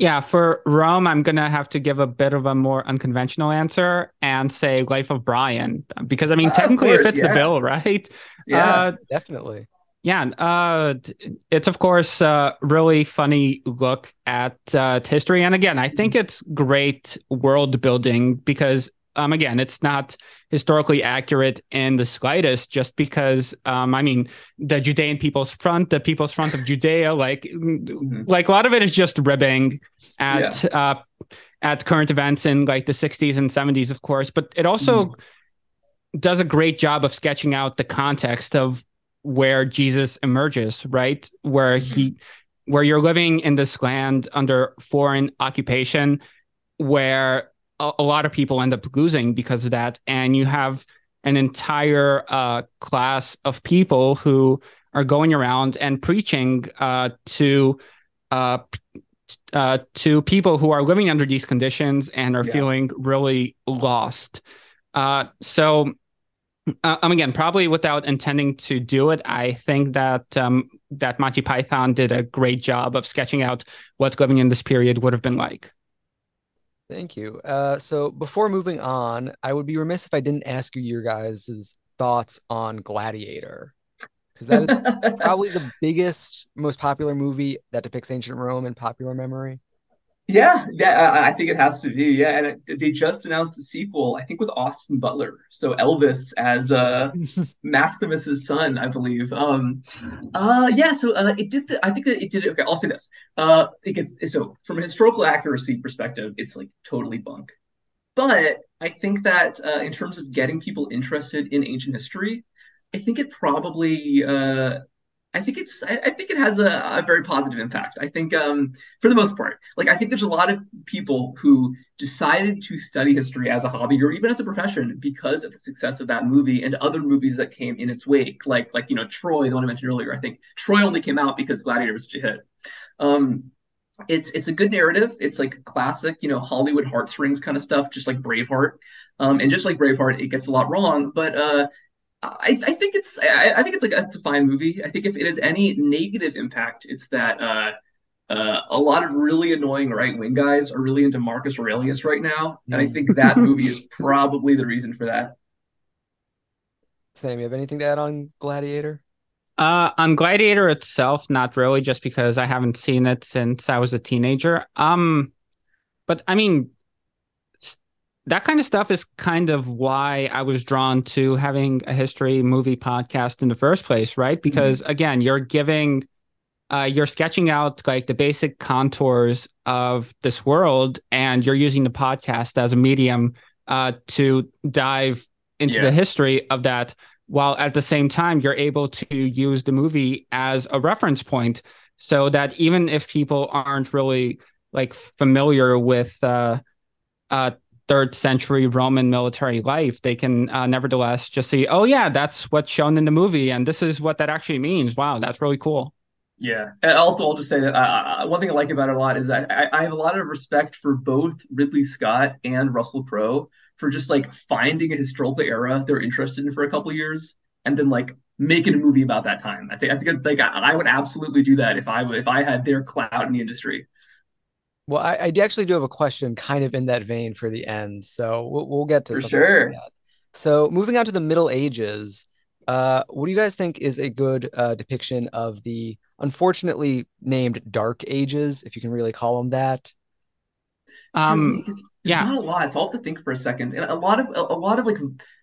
Yeah, for Rome, I'm gonna have to give a bit of a more unconventional answer and say Life of Brian because I mean uh, technically course, it fits yeah. the bill, right? Yeah, uh, definitely. Yeah, uh, it's of course a really funny look at uh, history, and again, I think it's great world building because um, again, it's not historically accurate in the slightest, just because, um, I mean, the Judean People's Front, the People's Front of Judea, like, mm-hmm. like a lot of it is just ribbing at yeah. uh, at current events in like the 60s and 70s, of course, but it also mm-hmm. does a great job of sketching out the context of where Jesus emerges, right? Where mm-hmm. he, where you're living in this land under foreign occupation, where a, a, lot of people end up losing because of that. And you have an entire uh, class of people who are going around and preaching uh, to uh, uh, to people who are living under these conditions and are yeah. feeling really lost. Uh, so, uh, um, again, probably without intending to do it, I think that um, that Monty Python did a great job of sketching out what living in this period would have been like. Thank you. Uh, so before moving on, I would be remiss if I didn't ask you your guys' thoughts on Gladiator, because that is probably the biggest, most popular movie that depicts ancient Rome in popular memory. Yeah, yeah, I, think it has to be. Yeah, and it, they just announced a sequel. I think with Austin Butler, so Elvis as uh, Maximus's son, I believe. Um, uh, yeah. So uh, it did. The, I think that it did. Okay, I'll say this. Uh, it gets so from a historical accuracy perspective, it's like totally bunk. But I think that uh, in terms of getting people interested in ancient history, I think it probably uh, I think it's I, I think it has a, a, very positive impact. I think um, for the most part, like I think there's a lot of people who decided to study history as a hobby or even as a profession because of the success of that movie and other movies that came in its wake, like like you know Troy, the one I mentioned earlier. I think Troy only came out because Gladiator was such a hit. Um, it's it's a good narrative. It's like classic, you know, Hollywood heartstrings kind of stuff, just like Braveheart. Um, and just like Braveheart, it gets a lot wrong, but uh, I, I think it's I, I, think it's like it's a fine movie. I think if it has any negative impact, it's that uh, uh, a lot of really annoying right wing guys are really into Marcus Aurelius right now, and I think that movie is probably the reason for that. Sam, you have anything to add on Gladiator? Uh, on Gladiator itself, not really, just because I haven't seen it since I was a teenager. Um, but I mean, that kind of stuff is kind of why I was drawn to having a history movie podcast in the first place, right? Mm-hmm. Because mm-hmm. again, you're giving, uh, you're sketching out like the basic contours of this world, and you're using the podcast as a medium uh, to dive into yeah. the history of that, while at the same time you're able to use the movie as a reference point, so that even if people aren't really like familiar with uh, uh, third century Roman military life, they can uh, nevertheless just see, oh yeah, that's what's shown in the movie, and this is what that actually means. Wow, that's really cool. Yeah. And also, I'll just say that uh, one thing I like about it a lot is that I, I have a lot of respect for both Ridley Scott and Russell Crowe for just like finding a historical era they're interested in for a couple years and then like making a movie about that time. I think I think like I, I would absolutely do that if I if I had their clout in the industry. Well, I, I actually do have a question kind of in that vein for the end. So we'll, we'll get to for sure. Like so moving on to the Middle Ages, uh, what do you guys think is a good uh, depiction of the unfortunately named Dark Ages, if you can really call them that? Um, yeah, not a lot. So I'll have to think for a second. And a lot of a, a lot of like,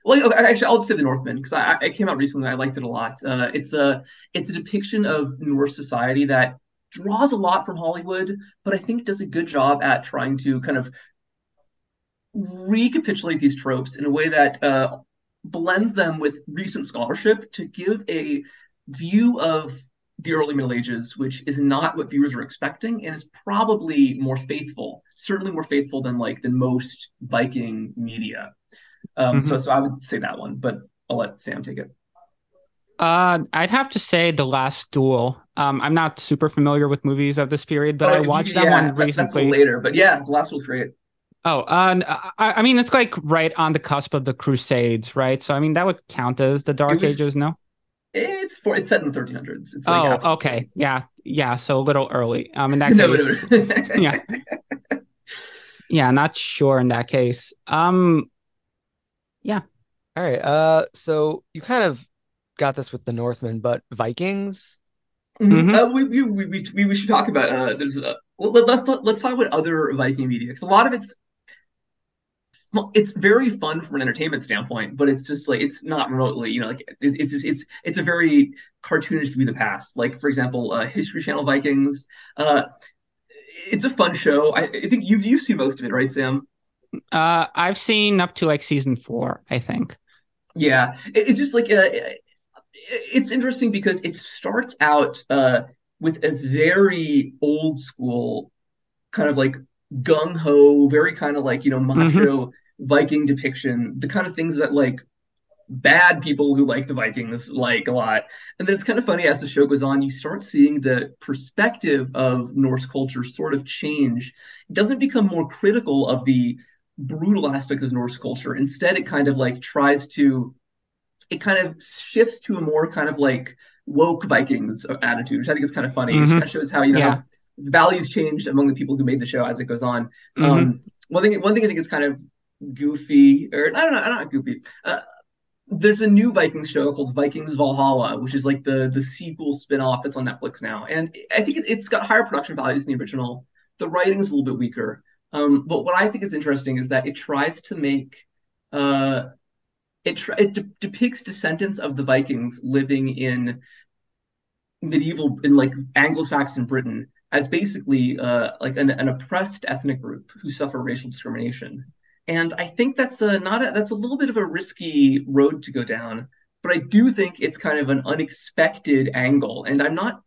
well, actually, I'll just say the Northman because I, I came out recently. I liked it a lot. Uh, it's a it's a depiction of Norse society that draws a lot from Hollywood, but I think does a good job at trying to kind of recapitulate these tropes in a way that uh, blends them with recent scholarship to give a view of the early Middle Ages, which is not what viewers are expecting, and is probably more faithful, certainly more faithful than like than most Viking media. Um, mm-hmm. So, so I would say that one, but I'll let Sam take it. Uh, I'd have to say the Last Duel. Um, I'm not super familiar with movies of this period, but oh, I watched that one recently. That's later, but yeah, the Last Duel's great. Oh, uh, I, I, mean, it's like right on the cusp of the Crusades, right? So, I mean, that would count as the Dark was, Ages, no? It's for it's set in the 1300s. It's like oh, okay, yeah, yeah. So a little early. Um, in that case, yeah, yeah. Not sure in that case. Um, yeah. All right. Uh, so you kind of got this with the Northman, but Vikings. Mm-hmm. mm-hmm. Uh, we, we, we, we, should talk about uh, there's uh, let, us let's talk about other Viking media because a lot of it's it's very fun from an entertainment standpoint, but it's just like it's not remotely, you know, like it, it's just, it's it's a very cartoonish view of the past. Like for example, uh, History Channel Vikings. Uh, it's a fun show. I, I think you've you've seen most of it, right, Sam? Uh, I've seen up to like season four, I think. Yeah, it, it's just like uh, it, it's interesting because it starts out uh, with a very old school kind of like gung ho, very kind of like you know macho mm-hmm. Viking depiction, the kind of things that like bad people who like the Vikings like a lot. And then it's kind of funny as the show goes on, you start seeing the perspective of Norse culture sort of change. It doesn't become more critical of the brutal aspects of Norse culture. Instead, it kind of like tries to, it kind of shifts to a more kind of like woke Vikings attitude, which I think is kind of funny. Mm-hmm. It kind of shows how, you know, yeah. values changed among the people who made the show as it goes on. Mm-hmm. Um, one thing, one thing I think is kind of goofy, or I don't know, I'm not goofy. Uh, there's a new Vikings show called Vikings Valhalla, which is like the the sequel spin-off that's on Netflix now. And I think it's got higher production values than the original. The writing's a little bit weaker. Um, but what I think is interesting is that it tries to make uh, it tr- it de- depicts descendants of the Vikings living in medieval in like Anglo-Saxon Britain as basically uh, like an, an oppressed ethnic group who suffer racial discrimination. And I think that's a not a, that's a little bit of a risky road to go down, but I do think it's kind of an unexpected angle. And I'm not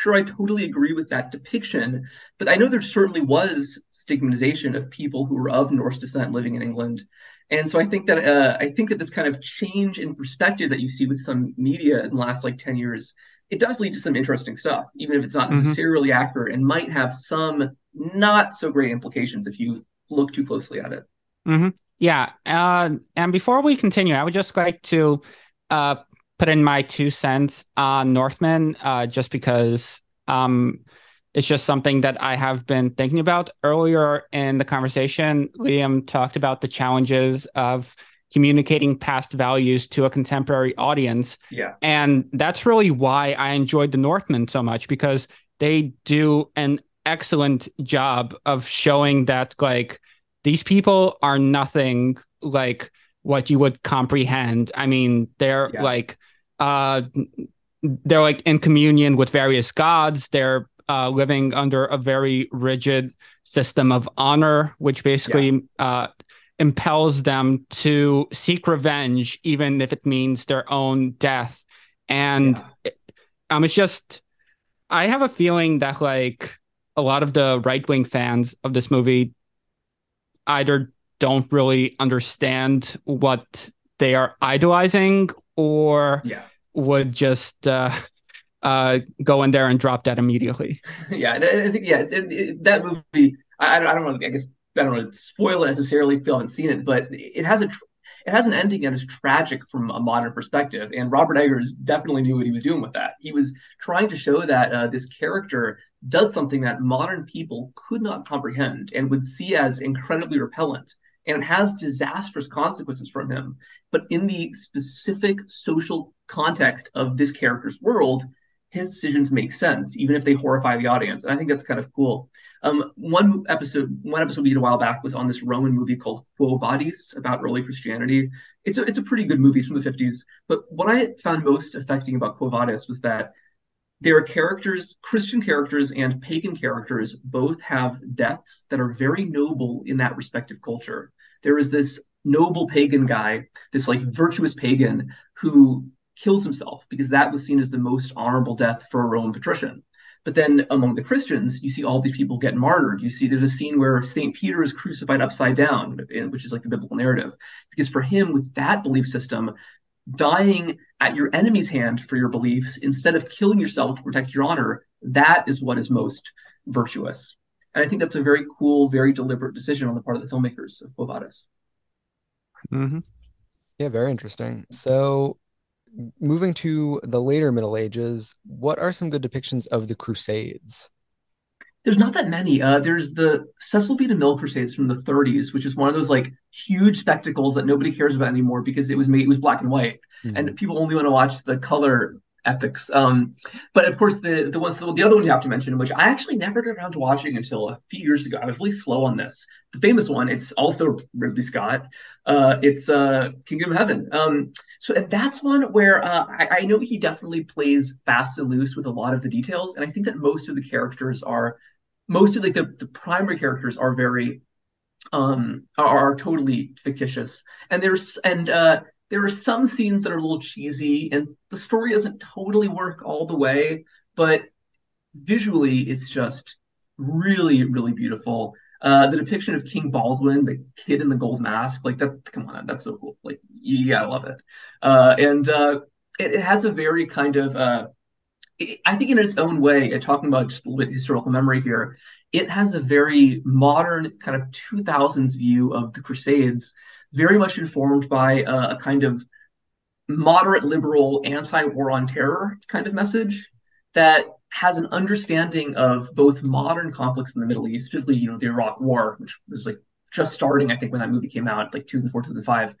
sure I totally agree with that depiction, but I know there certainly was stigmatization of people who were of Norse descent living in England. And so I think that uh, I think that this kind of change in perspective that you see with some media in the last like 10 years, it does lead to some interesting stuff, even if it's not mm-hmm. necessarily accurate and might have some not so great implications if you look too closely at it. Mm-hmm. Yeah. Uh, and before we continue, I would just like to uh, put in my two cents on Northman, uh, just because um, it's just something that I have been thinking about. Earlier in the conversation, Liam talked about the challenges of communicating past values to a contemporary audience. Yeah. And that's really why I enjoyed the Northman so much because they do an excellent job of showing that like these people are nothing like what you would comprehend. I mean, they're yeah. like uh they're like in communion with various gods. They're uh, living under a very rigid system of honor, which basically yeah. uh, impels them to seek revenge, even if it means their own death. And yeah. it, um, it's just, I have a feeling that like a lot of the right wing fans of this movie either don't really understand what they are idolizing or yeah. would just uh, uh, go in there and drop that immediately. yeah, I think yeah, it, it, that movie. I, I don't know. I guess I don't want to spoil it necessarily if you haven't seen it, but it has a it has an ending that is tragic from a modern perspective. And Robert Eggers definitely knew what he was doing with that. He was trying to show that uh, this character does something that modern people could not comprehend and would see as incredibly repellent. And it has disastrous consequences from him. But in the specific social context of this character's world, his decisions make sense, even if they horrify the audience. And I think that's kind of cool. Um, one episode, one episode we did a while back was on this Roman movie called Quo Vadis about early Christianity. It's a it's a pretty good movie. From the 50s. But what I found most affecting about Quo Vadis was that there are characters, Christian characters and pagan characters, both have deaths that are very noble in that respective culture. There is this noble pagan guy, this like virtuous pagan who kills himself because that was seen as the most honorable death for a Roman patrician. But then among the Christians, you see all these people get martyred. You see there's a scene where St. Peter is crucified upside down, which is like the biblical narrative. Because for him, with that belief system, dying at your enemy's hand for your beliefs instead of killing yourself to protect your honor, that is what is most virtuous. And I think that's a very cool, very deliberate decision on the part of the filmmakers of Quo Vadis. Mm-hmm. Yeah, very interesting. So moving to the later Middle Ages, what are some good depictions of the Crusades? There's not that many. Uh, there's the Cecil B. DeMille Crusades from the 30s, which is one of those like huge spectacles that nobody cares about anymore because it was made it was black and white, mm-hmm. and people only want to watch the color epics. Um, but of course, the the ones the other one you have to mention, which I actually never got around to watching until a few years ago. I was really slow on this. The famous one, it's also Ridley Scott. Uh, it's uh, Kingdom of Heaven. Um, so that's one where uh, I, I know he definitely plays fast and loose with a lot of the details, and I think that most of the characters are most of like the, the primary characters are very um are, are totally fictitious and there's and uh there are some scenes that are a little cheesy and the story doesn't totally work all the way, but visually it's just really, really beautiful. Uh, the depiction of King Baldwin, the kid in the gold mask, like that, come on, that's so cool. Like you gotta love it. Uh, and uh, it, it, has a very kind of, uh, it, I think in its own way, uh, talking about just a little bit historical memory here, it has a very modern kind of 2000s view of the Crusades very much informed by a, a kind of moderate liberal anti-war on terror kind of message that has an understanding of both modern conflicts in the Middle East, particularly you know the Iraq War, which was like just starting, I think, when that movie came out, like 2004, 2005,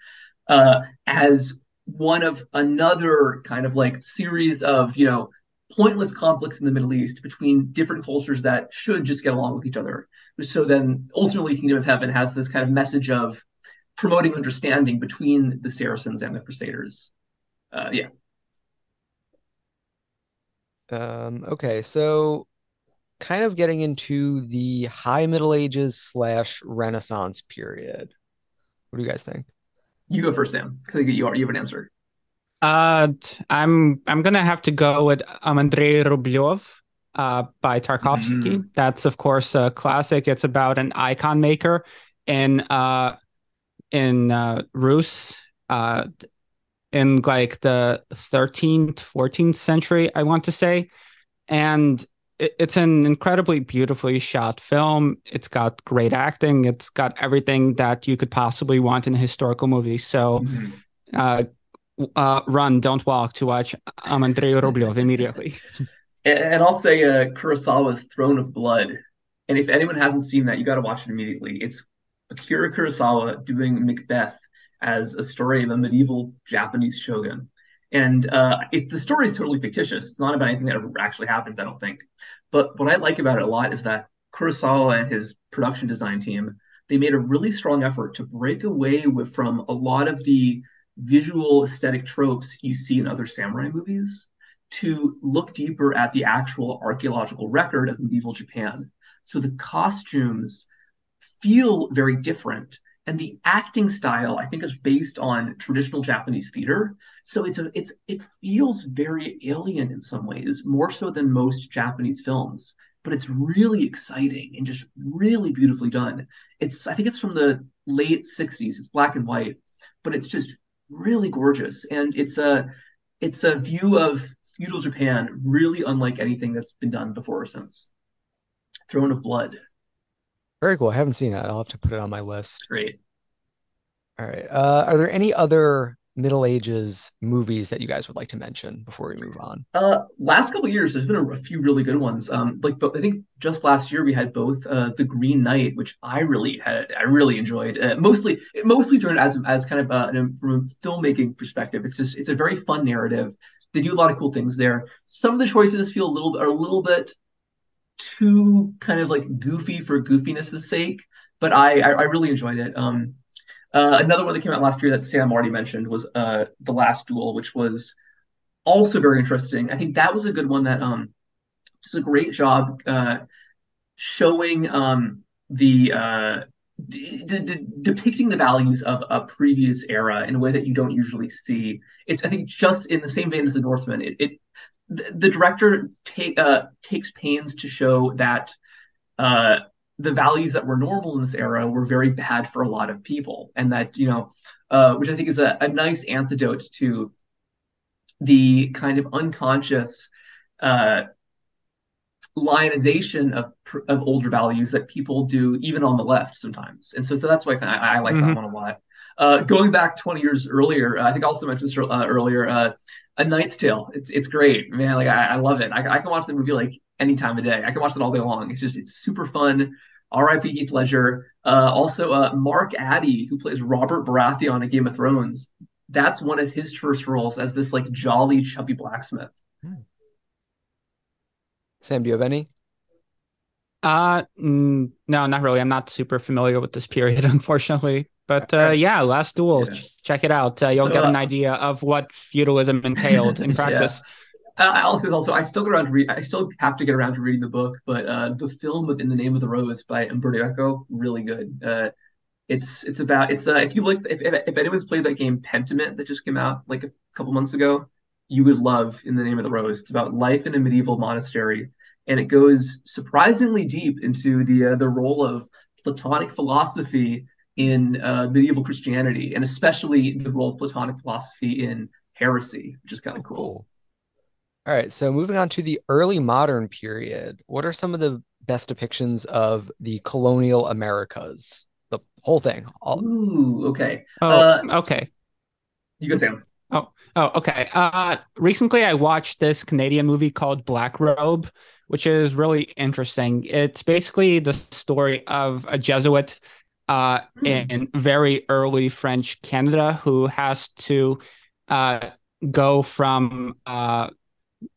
uh, as one of another kind of like series of you know pointless conflicts in the Middle East between different cultures that should just get along with each other. So then ultimately, Kingdom of Heaven has this kind of message of promoting understanding between the Saracens and the Crusaders. Uh, yeah. Um, okay, so kind of getting into the High Middle Ages slash Renaissance period. What do you guys think? You go first, Sam. I think you are you have an answer. Uh, I'm I'm gonna have to go with Andrei Rublev uh, by Tarkovsky. Mm-hmm. That's of course a classic. It's about an icon maker in uh in uh, Rus uh, in like the 13th, 14th century, I want to say. And it, it's an incredibly beautifully shot film. It's got great acting. It's got everything that you could possibly want in a historical movie. So, mm-hmm. uh, uh, run, don't walk to watch Andrei Rublev immediately. And I'll say uh, Kurosawa's Throne of Blood. And if anyone hasn't seen that, you got to watch it immediately. It's Akira Kurosawa doing Macbeth as a story of a medieval Japanese shogun. And uh, the story is totally fictitious. It's not about anything that ever actually happens, I don't think. But what I like about it a lot is that Kurosawa and his production design team, they made a really strong effort to break away with, from a lot of the visual aesthetic tropes you see in other samurai movies to look deeper at the actual archaeological record of medieval Japan. So the costumes feel very different. And the acting style, I think, is based on traditional Japanese theater. So it's a it's it feels very alien in some ways, more so than most Japanese films. but it's really exciting and just really beautifully done. It's I think it's from the late 60s. It's black and white, but it's just really gorgeous. And it's a it's a view of feudal Japan, really unlike anything that's been done before or since. Throne of Blood. Very cool. I haven't seen that. I'll have to put it on my list. Great. All right. Uh, are there any other Middle Ages movies that you guys would like to mention before we move on? Uh, last couple years, there's been a, a, few really good ones. Um, like, but I think just last year we had both uh, The Green Knight, which I really had, I really enjoyed. Uh, mostly, mostly during as as kind of uh, from a filmmaking perspective, it's just it's a very fun narrative. They do a lot of cool things there. Some of the choices feel a little are a little bit too kind of like goofy for goofiness' sake, but I I, I really enjoyed it. Um, uh, another one that came out last year that Sam already mentioned was uh, The Last Duel, which was also very interesting. I think that was a good one that um, just a great job uh, showing um, the uh, depicting the values of a previous era in a way that you don't usually see. It's I think just in the same vein as The Northman. It, it the, the director take uh, takes pains to show that uh, the values that were normal in this era were very bad for a lot of people, and that you know, uh, which I think is a, a nice antidote to the kind of unconscious uh, lionization of of older values that people do even on the left sometimes, and so so that's why I, I like mm-hmm. that one a lot. Uh, going back 20 years earlier, I think I also mentioned this uh, earlier. Uh, a Knight's Tale. It's it's great, man. Like I, I love it. I, I can watch the movie like any time of day. I can watch it all day long. It's just it's super fun. R.I.P. Heath Ledger. Uh, also, uh, Mark Addy, who plays Robert Baratheon in Game of Thrones. That's one of his first roles as this like jolly, chubby blacksmith. Hmm. Sam, do you have any? Uh, no, not really. I'm not super familiar with this period, unfortunately. But uh, yeah, Last Duel, yeah. check it out. Uh, you'll so, get an uh, idea of what feudalism entailed in practice. Yeah. Uh, I also also I still get around to read. I still have to get around to reading the book, but uh, the film within the name of the rose by Umberto Eco really good. Uh, it's it's about it's uh, if you look if, if, if anyone's played that game Pentiment that just came out like a couple months ago, you would love in the name of the rose. It's about life in a medieval monastery, and it goes surprisingly deep into the uh, the role of Platonic philosophy in uh, medieval Christianity, and especially the role of Platonic philosophy in heresy, which is kind of cool. All right, so moving on to the early modern period, what are some of the best depictions of the colonial Americas? The whole thing. All... Ooh, okay. Oh, uh, okay. You go, Sam. Oh, oh, okay. Uh, recently I watched this Canadian movie called Black Robe, which is really interesting. It's basically the story of a Jesuit uh, mm. in very early French Canada who has to uh, go from uh,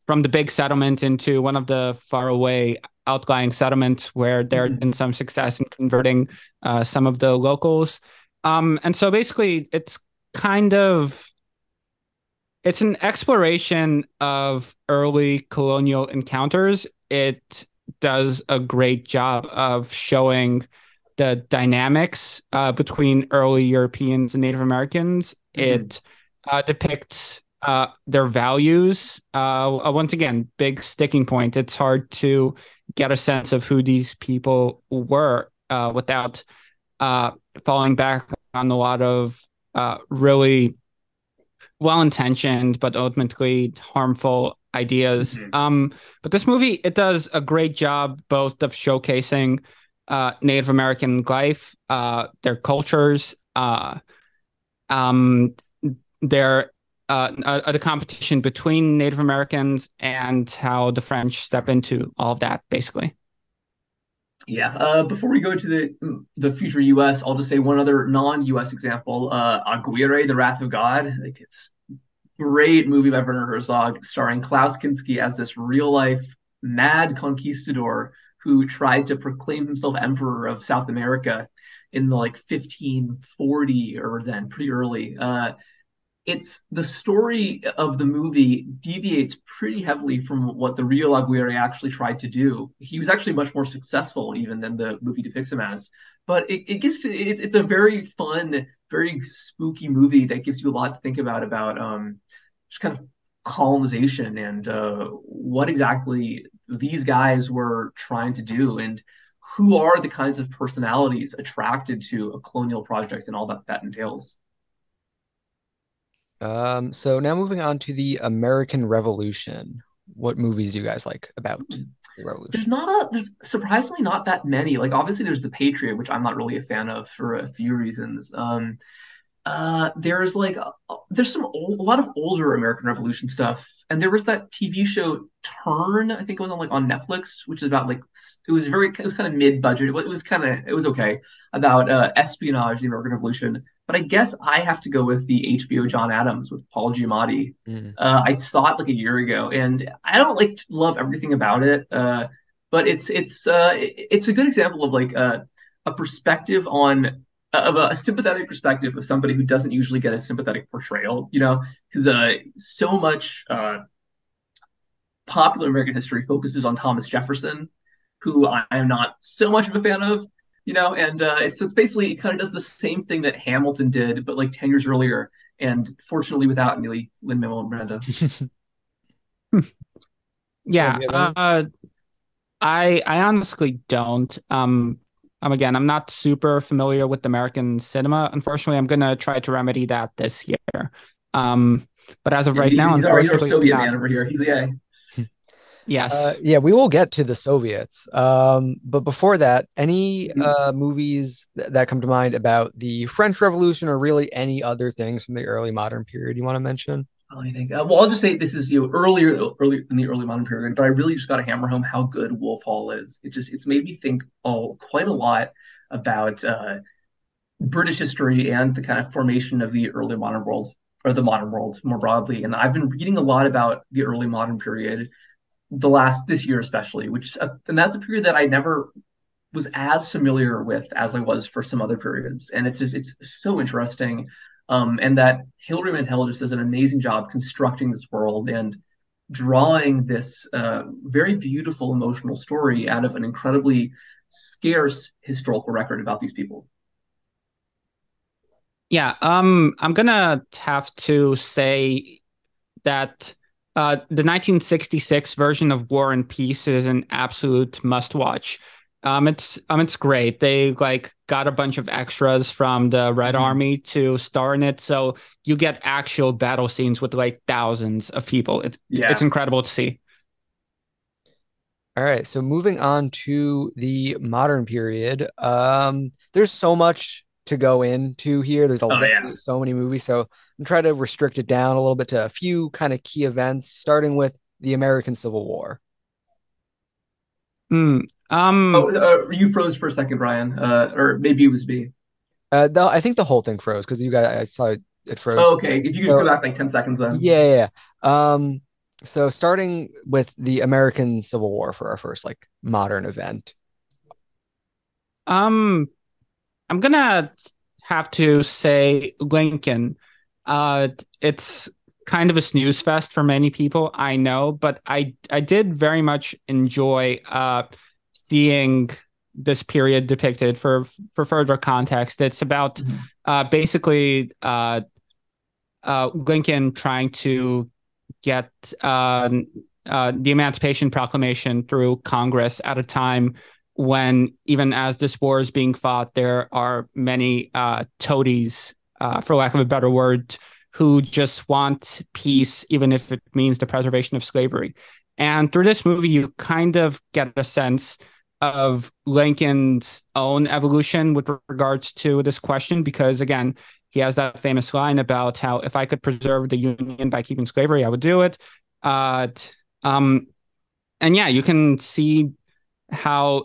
from the big settlement into one of the faraway outlying settlements where there had mm-hmm. been some success in converting uh, some of the locals. Um, and so basically, it's kind of it's an exploration of early colonial encounters. It does a great job of showing the dynamics uh, between early Europeans and Native Americans. Mm-hmm. It uh, depicts uh, their values. Uh, uh, once again, big sticking point. It's hard to get a sense of who these people were uh, without uh, falling back on a lot of uh, really well-intentioned but ultimately harmful ideas. Mm-hmm. Um, but this movie it does a great job both of showcasing Native American life, their cultures, um, their uh, the competition between Native Americans and how the French step into all of that, basically. Yeah. Uh, before we go to the the future U.S., I'll just say one other non-U.S. example: uh, Aguirre, The Wrath of God. Like it's great movie by Werner Herzog, starring Klaus Kinski as this real-life mad conquistador who tried to proclaim himself emperor of South America in the like 1540 or then pretty early. Uh, it's the story of the movie deviates pretty heavily from what the real Aguirre actually tried to do. He was actually much more successful even than the movie depicts him as. But it, it gets to, it's it's a very fun, very spooky movie that gives you a lot to think about about um, just kind of colonization and uh, what exactly these guys were trying to do and who are the kinds of personalities attracted to a colonial project and all that that entails. Um, so now moving on to the American Revolution. What movies do you guys like about the revolution? There's not a there's surprisingly not that many. Like obviously there's the Patriot, which I'm not really a fan of for a few reasons. Um, uh, there's like a, there's some old, a lot of older American Revolution stuff, and there was that TV show Turn. I think it was on like on Netflix, which is about like it was very it was kind of mid budget. It was kind of it was okay about uh, espionage, the American Revolution. But I guess I have to go with the HBO John Adams with Paul Giamatti. Mm. Uh, I saw it like a year ago, and I don't like love everything about it. Uh, but it's it's uh, it's a good example of like a, a perspective on of a, a, sympathetic perspective of somebody who doesn't usually get a sympathetic portrayal, you know, because uh, so much uh, popular American history focuses on Thomas Jefferson, who I am not so much of a fan of, you know, and uh, it's, it's basically it kind of does the same thing that Hamilton did, but like 10 years earlier, and fortunately without Neely Lin Manuel Miranda. yeah, uh, I I honestly don't. Um, um, again, I'm not super familiar with American cinema. Unfortunately, I'm gonna try to remedy that this year. Um, but as of right he's, now, he's our Soviet not. man over here. He's yeah. Yes. Uh, yeah, we will get to the Soviets. Um, but before that, any mm-hmm. uh, movies th- that come to mind about the French Revolution or really any other things from the early modern period you want to mention? Uh, well, I'll just say this is you know, earlier, early in the early modern period, but I really just got to hammer home how good Wolf Hall is. It just it's made me think oh quite a lot about uh, British history and the kind of formation of the early modern world or the modern world more broadly. And I've been reading a lot about the early modern period, the last this year especially, which uh, and that's a period that I never was as familiar with as I was for some other periods. And it's just it's so interesting um, and that Hilary Mantel just does an amazing job constructing this world and drawing this uh, very beautiful emotional story out of an incredibly scarce historical record about these people. Yeah, um, I'm gonna have to say that uh, the 1966 version of War and Peace is an absolute must-watch. Um, it's um, it's great. They like got a bunch of extras from the Red mm-hmm. Army to star in it, so you get actual battle scenes with like thousands of people. It's yeah. it's incredible to see. All right, so moving on to the modern period. Um, there's so much to go into here. There's a oh, yeah. so many movies, so I'm trying to restrict it down a little bit to a few kind of key events, starting with the American Civil War. Hmm. Um, oh, uh, you froze for a second, Brian, uh, or maybe it was me. Uh, the, I think the whole thing froze because you guys, I saw it, froze. Oh, okay. If you so, just go back like ten seconds, then. Yeah, yeah. yeah. Um, so starting with the American Civil War for our first like modern event. Um, I'm gonna have to say Lincoln. Uh, it's kind of a snooze fest for many people, I know, but I I did very much enjoy uh seeing this period depicted for for further context it's about mm-hmm. uh, basically uh, uh, lincoln trying to get um, uh, the emancipation proclamation through congress at a time when even as this war is being fought there are many uh, toadies uh, for lack of a better word who just want peace even if it means the preservation of slavery and through this movie you kind of get a sense of Lincoln's own evolution with regards to this question, because again, he has that famous line about how if I could preserve the Union by keeping slavery, I would do it. Uh, um, and yeah, you can see how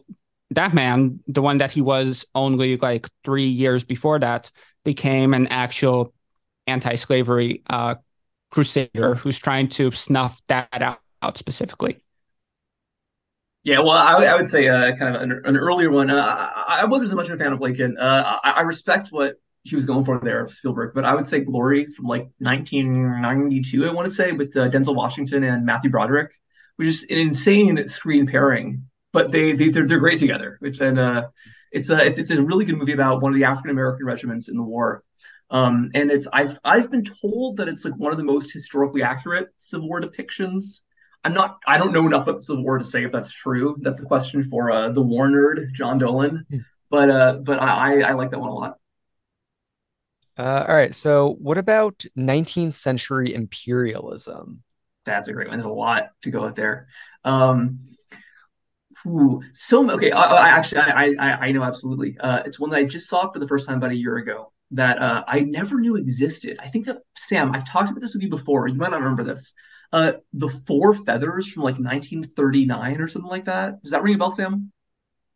that man, the one that he was only like three years before that, became an actual anti-slavery uh, crusader who's trying to snuff that out, out specifically. Yeah, well, I, I would say uh, kind of an, an earlier one. Uh, I, wasn't so much a fan of Lincoln. Uh, I, I, respect what he was going for there, Spielberg, but I would say Glory from like 1992, I want to say, with uh, Denzel Washington and Matthew Broderick, which is an insane screen pairing. But they, they they're, they're great together. Which and uh, it's a it's, it's a really good movie about one of the African American regiments in the war. Um, and it's I've I've been told that it's like one of the most historically accurate Civil War depictions I'm not. I don't know enough about the Civil War to say if that's true. That's the question for uh, the war nerd, John Dolan. Hmm. But uh, but I I like that one a lot. Uh, all right. So, what about 19th century imperialism? That's a great one. There's a lot to go with there. Um, ooh, so okay. I, I actually I, I I know absolutely. Uh, it's one that I just saw for the first time about a year ago that uh, I never knew existed. I think that Sam, I've talked about this with you before. You might not remember this. Uh, the Four Feathers from like 1939 or something like that. Does that ring a bell, Sam?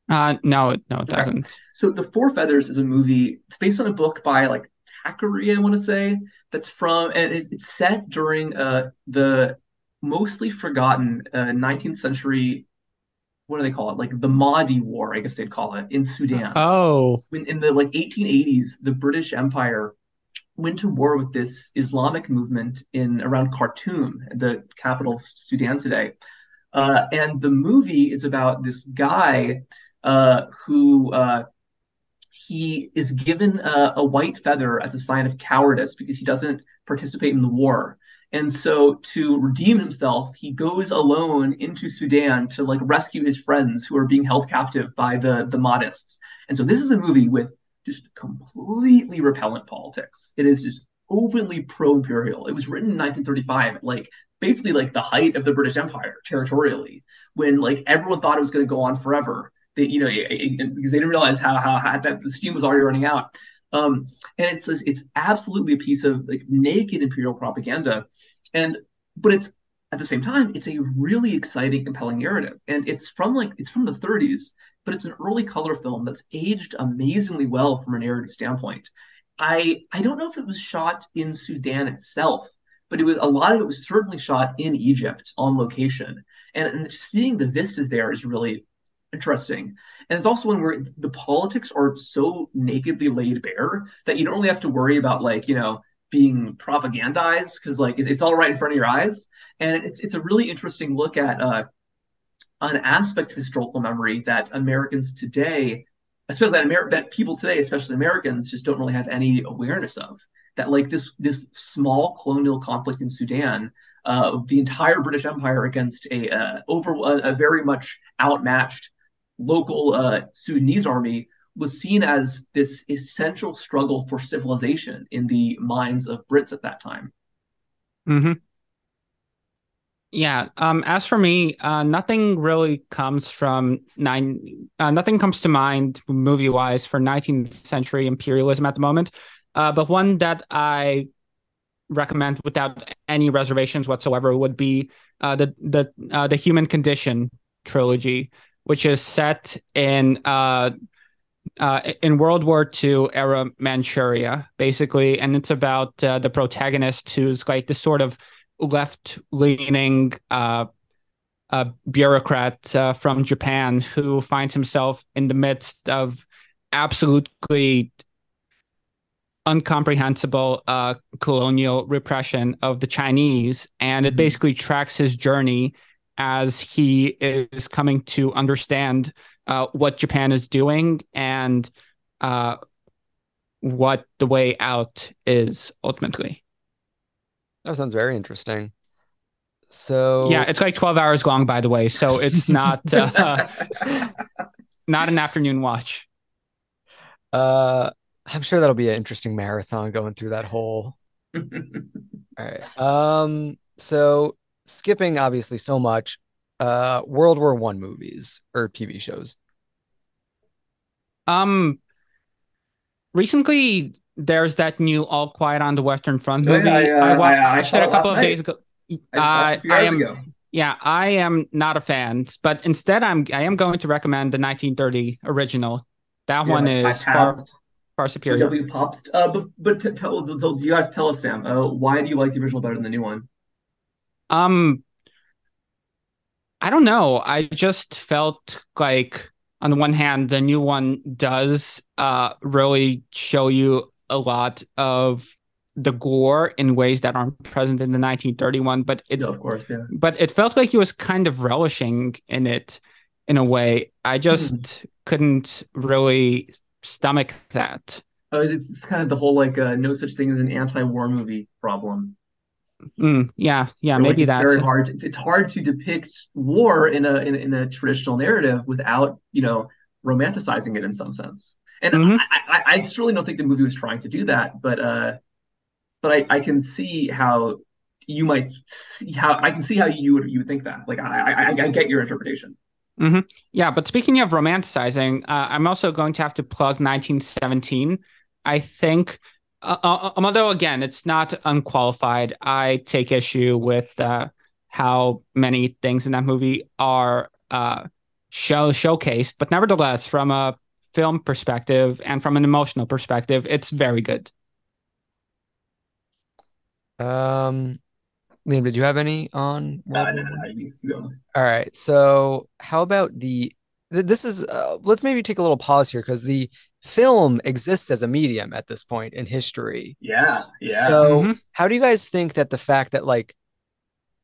Uh, no, no, it doesn't. Okay. So the Four Feathers is a movie. It's based on a book by like Thackeray, I want to say. That's from and it's set during uh the mostly forgotten uh, 19th century what do they call it? Like the Mahdi War, I guess they'd call it in Sudan. Oh, when in the like 1880s, the British Empire went to war with this Islamic movement in around Khartoum, the capital of Sudan today. Uh, and the movie is about this guy uh, who uh, he is given a, a, white feather as a sign of cowardice because he doesn't participate in the war. And so to redeem himself, he goes alone into Sudan to like rescue his friends who are being held captive by the the Mahdists. And so this is a movie with just completely repellent politics. It is just openly pro-imperial. It was written in 1935, like basically like the height of the British Empire territorially, when like everyone thought it was going to go on forever. They, you know, because they didn't realize how how, how that the steam was already running out. Um, and it's it's absolutely a piece of like naked imperial propaganda, and but it's at the same time it's a really exciting, compelling narrative, and it's from like it's from the 30s, but it's an early color film that's aged amazingly well from a narrative standpoint. I I don't know if it was shot in Sudan itself, but it was a lot of it was certainly shot in Egypt on location, and, and seeing the vistas there is really interesting. And it's also one where the politics are so nakedly laid bare that you don't really have to worry about like, you know, being propagandized because like it's all right in front of your eyes. And it's it's a really interesting look at uh, an aspect of historical memory that Americans today, especially that, Amer- that people today, especially Americans, just don't really have any awareness of. That like this this small colonial conflict in Sudan uh, the entire British Empire against a uh, over a, a, very much outmatched local uh, Sudanese army was seen as this essential struggle for civilization in the minds of Brits at that time. Hmm. Yeah. Um. As for me, uh, nothing really comes from nine. Uh, nothing comes to mind movie wise for 19th century imperialism at the moment. Uh, but one that I recommend without any reservations whatsoever would be uh, the the uh, the Human Condition trilogy which is set in uh, in World War II era Manchuria, basically, and it's about the protagonist who's like this sort of left leaning uh, uh, bureaucrat uh, from Japan who finds himself in the midst of absolutely incomprehensible uh, colonial repression of the Chinese, and it mm-hmm. basically tracks his journey as he is coming to understand uh, what Japan is doing and uh, what the way out is ultimately. That sounds very interesting. So yeah, it's like twelve hours long, by the way. So it's not uh, not an afternoon watch. Uh, I'm sure that'll be an interesting marathon going through that whole. All right. Um. So skipping obviously so much uh World War One movies or TV shows. Um recently there's that new All Quiet on the Western Front movie. Oh, yeah, I watched I, I it a couple of night. days ago. I, I am, ago. Yeah, I am not a fan, but instead I'm I am going to recommend the 1930 original. That yeah, one is far far superior. W. Pops. Uh, but but t- tell, so you guys tell us, Sam. Uh, why do you like the original better than the new one? Um, I don't know. I just felt like on the one hand, the new one does uh really show you a lot of the gore in ways that aren't present in the 1931 but it of course yeah but it felt like he was kind of relishing in it in a way i just mm. couldn't really stomach that uh, it's, it's, kind of the whole like uh, no such thing as an anti-war movie problem Mm, yeah, yeah, maybe it's that's very it. hard. It's, it's hard to depict war in a in, a- in a traditional narrative without you know romanticizing it in some sense. And Mhm. I, I, I certainly don't think the movie was trying to do that, but uh, but I, I can see how you might see how I can see how you would you would think that. Like I I, I get your interpretation. Yeah, but speaking of romanticizing, uh, I'm also going to have to plug 1917. I think, uh, uh, um, although again, it's not unqualified, I take issue with uh, how many things in that movie are uh, show showcased. But nevertheless, from a film perspective and from an emotional perspective, it's very good. Um, Liam, did you have any on No, no, no, no, you- you go. All right. So, how about the th- this is uh, let's maybe take a little pause here because the film exists as a medium at this point in history. Yeah, yeah. So, Mhm. how do you guys think that the fact that like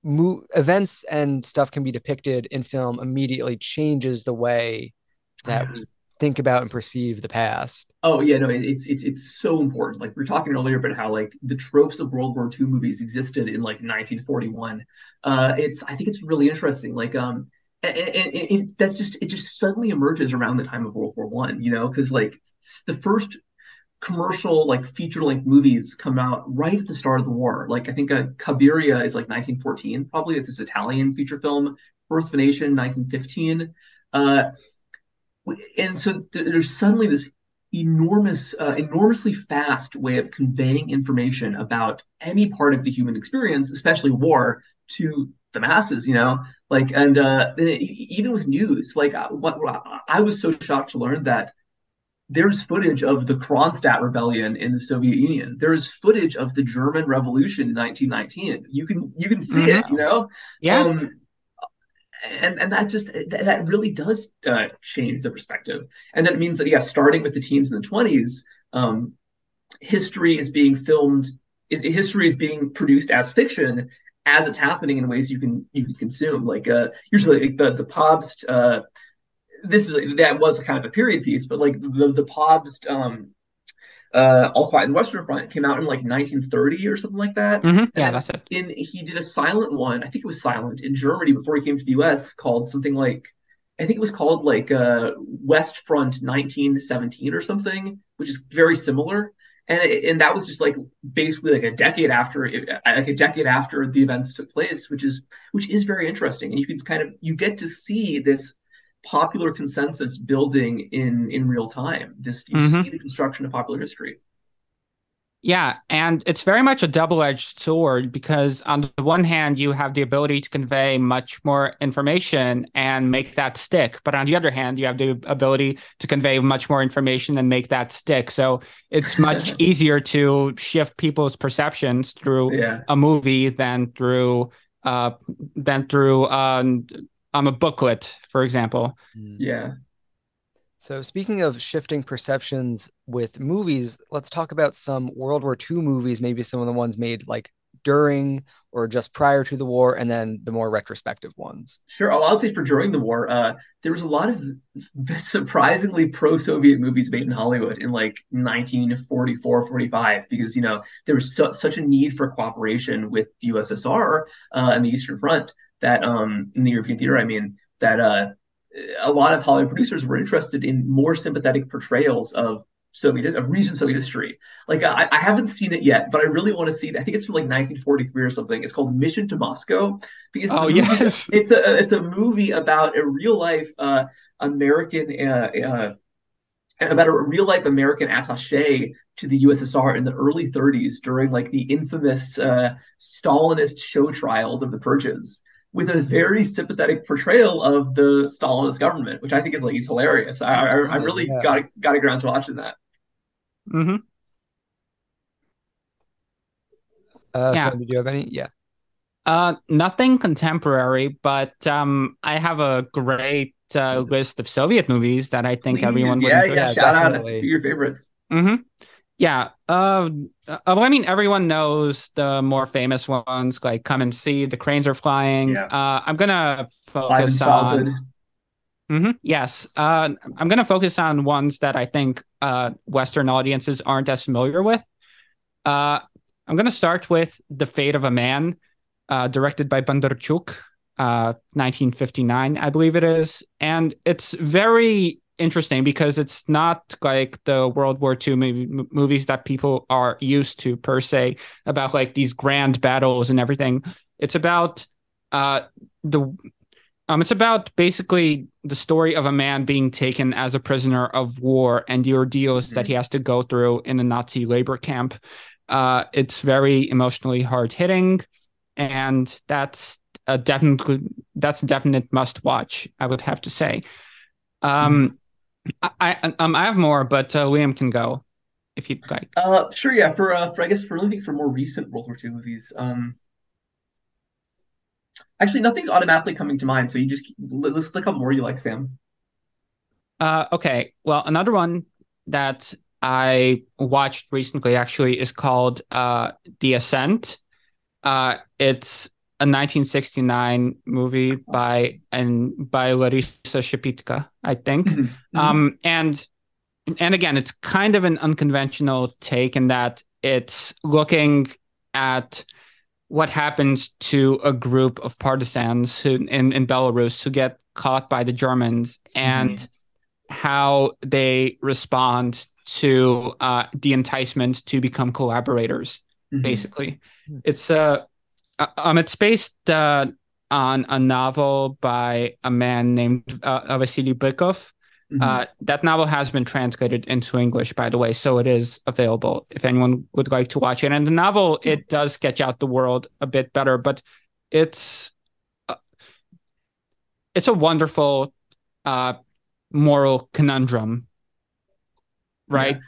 mo events and stuff can be depicted in film immediately changes the way that we think about and perceive the past? Oh yeah, no, it's it's it's so important. Like we were talking earlier about how like the tropes of World War II movies existed in like 1941. Uh, it's I think it's really interesting. Like um, and, and, and that's just it just suddenly emerges around the time of World War One. You know, because like the first commercial like feature length movies come out right at the start of the war. Like I think uh, Cabiria is like 1914, probably it's this Italian feature film. Birth of a Nation, 1915. Uh, and so th- there's suddenly this enormous, uh, enormously fast way of conveying information about any part of the human experience, especially war, to the masses. You know, like and uh, even with news, like uh, what, I was so shocked to learn that there's footage of the Kronstadt rebellion in the Soviet Union. There's footage of the German Revolution in 1919. You can you can see it, you know. Yeah. Um, and and that just that, that really does uh, change the perspective. And then it means that yeah, starting with the teens and the 20s, um, history is being filmed. Is history is being produced as fiction as it's happening in ways you can you can consume. Like uh, usually like the the Pabst. Uh, this is that was kind of a period piece, but like the the Pabst. Um, uh, All Quiet in the Western Front came out in like 1930 or something like that hmm Yeah, that's it. in he did a silent one. I think it was silent in Germany before he came to the U.S. called something like I think it was called like uh, West Front 1917 or something, which is very similar. And it, and that was just like basically like a decade after it, like a decade after the events took place, which is which is very interesting. And you can kind of you get to see this popular consensus building in in real time. This you Mhm. see the construction of popular history. Yeah, and it's very much a double-edged sword because on the one hand, you have the ability to convey much more information and make that stick, but on the other hand, you have the ability to convey much more information and make that stick. So it's much easier to shift people's perceptions through Yeah. a movie than through uh than through um, um a booklet, for example. Yeah. So, speaking of shifting perceptions with movies, let's talk about some World War II movies, maybe some of the ones made like during or just prior to the war, and then the more retrospective ones. Sure. I'll, I'll say for during the war, uh, there was a lot of surprisingly pro-Soviet movies made in Hollywood in like 1944, 45, because, you know, there was su such a need for cooperation with the USSR uh, and the Eastern Front that, um, in the European theater, I mean, that uh, a lot of Hollywood producers were interested in more sympathetic portrayals of Soviet of recent Soviet history. Like I, I haven't seen it yet, but I really want to see it. I think it's from like 1943 or something. It's called Mission to Moscow because it's Oh a movie, yes. it's a it's a movie about a real life uh, American uh, uh, about a real life American attaché to the USSR in the early 30s during like the infamous uh, Stalinist show trials of the purges with a very sympathetic portrayal of the Stalinist government, which I think is like is hilarious. I, I, I really yeah. got got to get around to watching that. hmm Uh, Yeah. Sam, did you have any? Yeah. Uh, nothing contemporary, but um, I have a great uh, list of Soviet movies that I think Please, everyone would yeah, enjoy. yeah, Yeah, shout out a definitely. few of your favorites. hmm Yeah. Uh, uh, well, I mean, everyone knows the more famous ones, like Come and See, The Cranes Are Flying. Yeah. Uh, I'm gonna focus on. hmm Yes. Uh, I'm gonna focus on ones that I think uh, Western audiences aren't as familiar with. Uh, I'm going to start with The Fate of a Man, uh, directed by Bondarchuk, uh, 1959, I believe it is. And it's very interesting because it's not like the World War II movie, movies that people are used to per se about like these grand battles and everything. It's about uh, the um, it's about basically the story of a man being taken as a prisoner of war and the ordeals mm-hmm. that he has to go through in a Nazi labor camp. Uh, it's very emotionally hard hitting, and that's a definitely that's a definite must watch. I would have to say. Um, mm-hmm. I, I um I have more, but uh, Liam can go if you'd like. Uh, sure. Yeah. For uh, for I guess for looking for more recent World War II movies. Um, Actually, nothing's automatically coming to mind. So you just let's look up more you like, Sam. Uh, okay. Well, another one that I watched recently actually is called uh, The Ascent. Uh, it's a 1969 movie by and by Larissa Shepitko, I think. Mm-hmm. mm-hmm. Um, and and again, it's kind of an unconventional take in that it's looking at what happens to a group of partisans who in, in Belarus who get caught by the Germans and mm-hmm. how they respond to uh, the enticement to become collaborators. Mm-hmm. Basically, hmm. it's uh, uh, um, it's based uh, on a novel by a man named uh, Vasily Bykov, Mm-hmm. Uh, that novel has been translated into English, by the way, so it is available if anyone would like to watch it. And the novel, it does sketch out the world a bit better, but it's uh, it's a wonderful uh, moral conundrum, right? Yeah.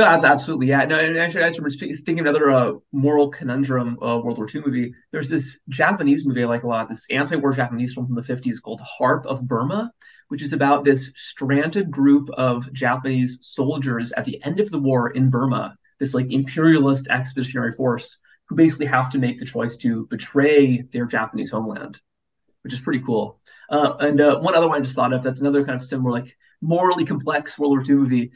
No, absolutely, yeah. No, and actually, I we're thinking another uh, moral conundrum uh, World War II movie, there's this Japanese movie I like a lot, this anti-war Japanese film from the 50s called Harp of Burma, which is about this stranded group of Japanese soldiers at the end of the war in Burma, this like imperialist expeditionary force who basically have to make the choice to betray their Japanese homeland, which is pretty cool. Uh, and uh, one other one I just thought of that's another kind of similar, like morally complex World War II movie.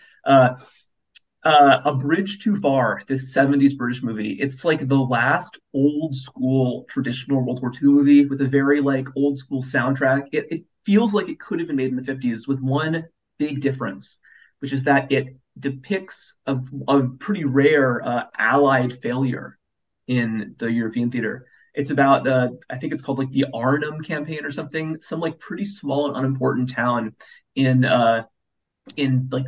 Uh, A Bridge Too Far, this 70s British movie. It's like the last old school traditional World War II movie with a very like old school soundtrack. It, it feels like it could have been made in the 50s with one big difference, which is that it depicts a, a pretty rare uh, Allied failure in the European theater. It's about, uh, I think it's called like the Arnhem campaign or something, some like pretty small and unimportant town in uh, in like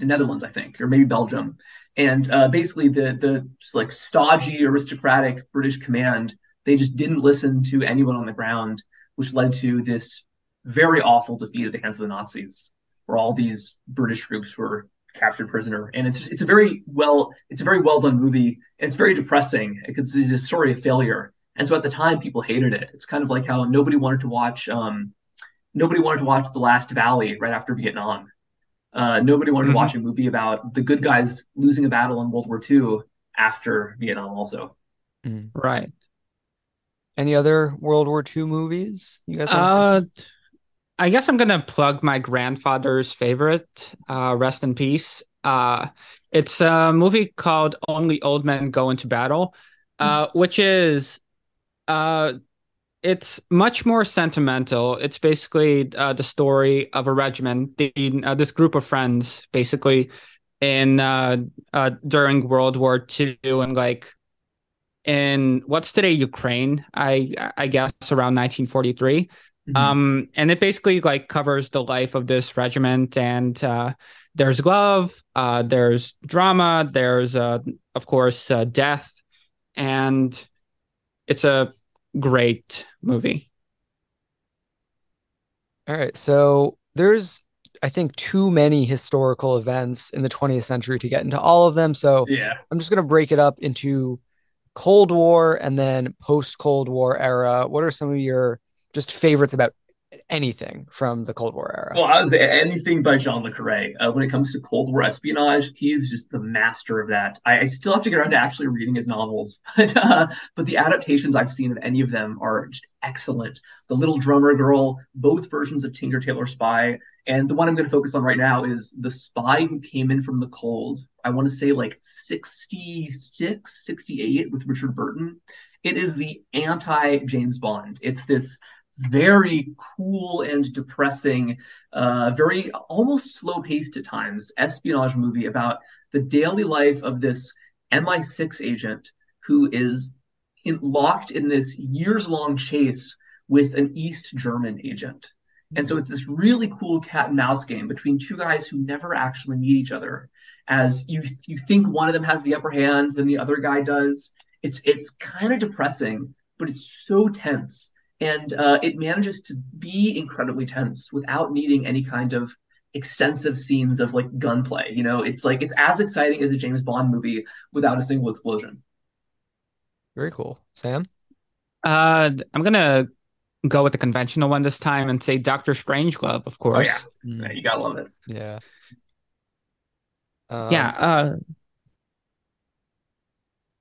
the Netherlands, I think, or maybe Belgium. And uh, basically, the the like stodgy aristocratic British command they just didn't listen to anyone on the ground, which led to this very awful defeat at the hands of the Nazis, where all these British troops were captured prisoner. And it's just, it's a very well it's a very well done movie. And it's very depressing because it's a story of failure. And so at the time, people hated it. It's kind of like how nobody wanted to watch um, nobody wanted to watch The Last Valley right after Vietnam uh, nobody wanted mm-hmm. to watch a movie about the good guys losing a battle in World War II after Vietnam, also. Mm-hmm. Right. Any other World War II movies you guys? Uh, I guess I'm gonna plug my grandfather's favorite. Uh, rest in peace. Uh, it's a movie called Only Old Men Go into Battle, uh, mm-hmm. which is uh it's much more sentimental. It's basically uh, the story of a regiment, the, uh, this group of friends, basically, in uh, uh during World War II, and like in what's today Ukraine, I I guess around 1943. Mm-hmm. Um, and it basically like covers the life of this regiment, and uh, there's love, uh, there's drama, there's of course death, and it's a great movie. All right. So there's, I think, too many historical events in the 20th century to get into all of them. So yeah, I'm just going to break it up into Cold War and then post Cold War era. What are some of your just favorites about anything from the Cold War era. Well, I was anything by Jean le Carré. Uh, when it comes to Cold War espionage, he's just the master of that. I, I, still have to get around to actually reading his novels, but uh, but the adaptations I've seen of any of them are just excellent. The Little Drummer Girl, both versions of Tinker Tailor Spy, and the one I'm going to focus on right now is The Spy Who Came In From the Cold. I want to say like 66, 68 with Richard Burton. It is the anti James Bond. It's this very cool and depressing, uh, very almost slow paced at times espionage movie about the daily life of this MI6 agent who is in, locked in this years long chase with an East German agent. And so it's this really cool cat and mouse game between two guys who never actually meet each other. As you you think one of them has the upper hand, then the other guy does. It's it's kind of depressing, but it's so tense and uh, it manages to be incredibly tense without needing any kind of extensive scenes of like gunplay. You know, it's like it's as exciting as a James Bond movie without a single explosion. Very cool, Sam. Uh, I'm gonna go with the conventional one this time and say Doctor Strangelove, of course. Oh, yeah. Mm. yeah, you gotta love it. Yeah. Um, yeah. Uh,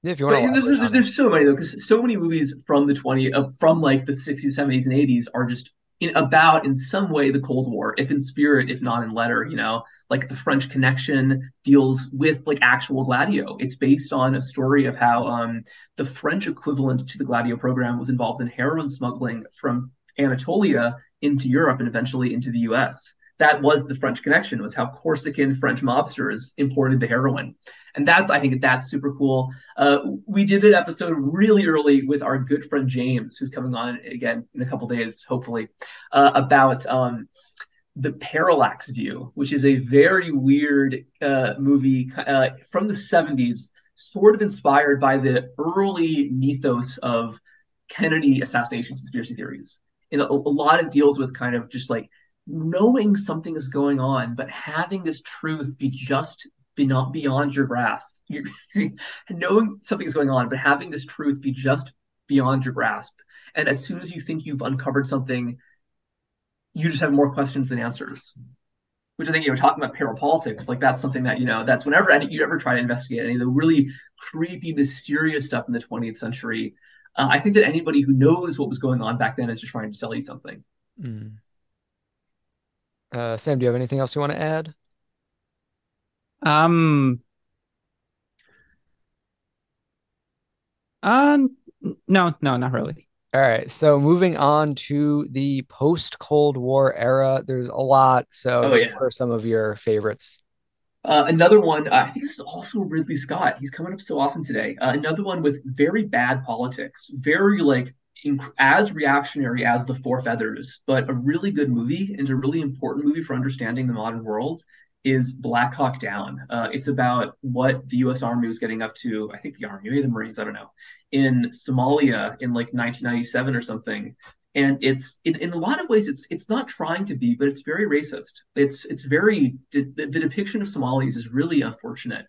yeah, if you want to. There's, there's, so many though, because so many movies from the 20 uh, from like the 60s, 70s, and 80s are just in, about in some way the Cold War, if in spirit, if not in letter. You know, like the French Connection deals with like actual Gladio. It's based on a story of how um, the French equivalent to the Gladio program was involved in heroin smuggling from Anatolia into Europe and eventually into the U.S that was the French connection, was how Corsican French mobsters imported the heroin. And that's, I think that's super cool. Uh, we did an episode really early with our good friend James, who's coming on again in a couple days, hopefully, uh, about um, the Parallax View, which is a very weird uh, movie uh, from the 70s, sort of inspired by the early mythos of Kennedy assassination conspiracy theories. And a, a lot of deals with kind of just like knowing something is going on, but having this truth be just be not beyond your grasp. You're, knowing something's going on, but having this truth be just beyond your grasp. And as soon as you think you've uncovered something, you just have more questions than answers. Which I think you know, talking about parapolitics, like that's something that you know, that's whenever any, you ever try to investigate any of the really creepy, mysterious stuff in the 20th century, uh, I think that anybody who knows what was going on back then is just trying to sell you something. Mm. Uh, Sam, do you have anything else you want to add? Um, uh, no, no, not really. All right. So moving on to the post Cold War era, there's a lot. So oh, yeah. what are some of your favorites? Uh, another one, uh, I think this is also Ridley Scott. He's coming up so often today. Uh, another one with very bad politics, very like inc- as reactionary as the Four Feathers, but a really good movie and a really important movie for understanding the modern world is Black Hawk Down. Uh, it's about what the U.S. Army was getting up to. I think the Army, maybe the Marines, I don't know, in Somalia in like 1997 or something. And it's in, in a lot of ways it's it's not trying to be, but it's very racist. It's it's very the, the depiction of Somalis is really unfortunate,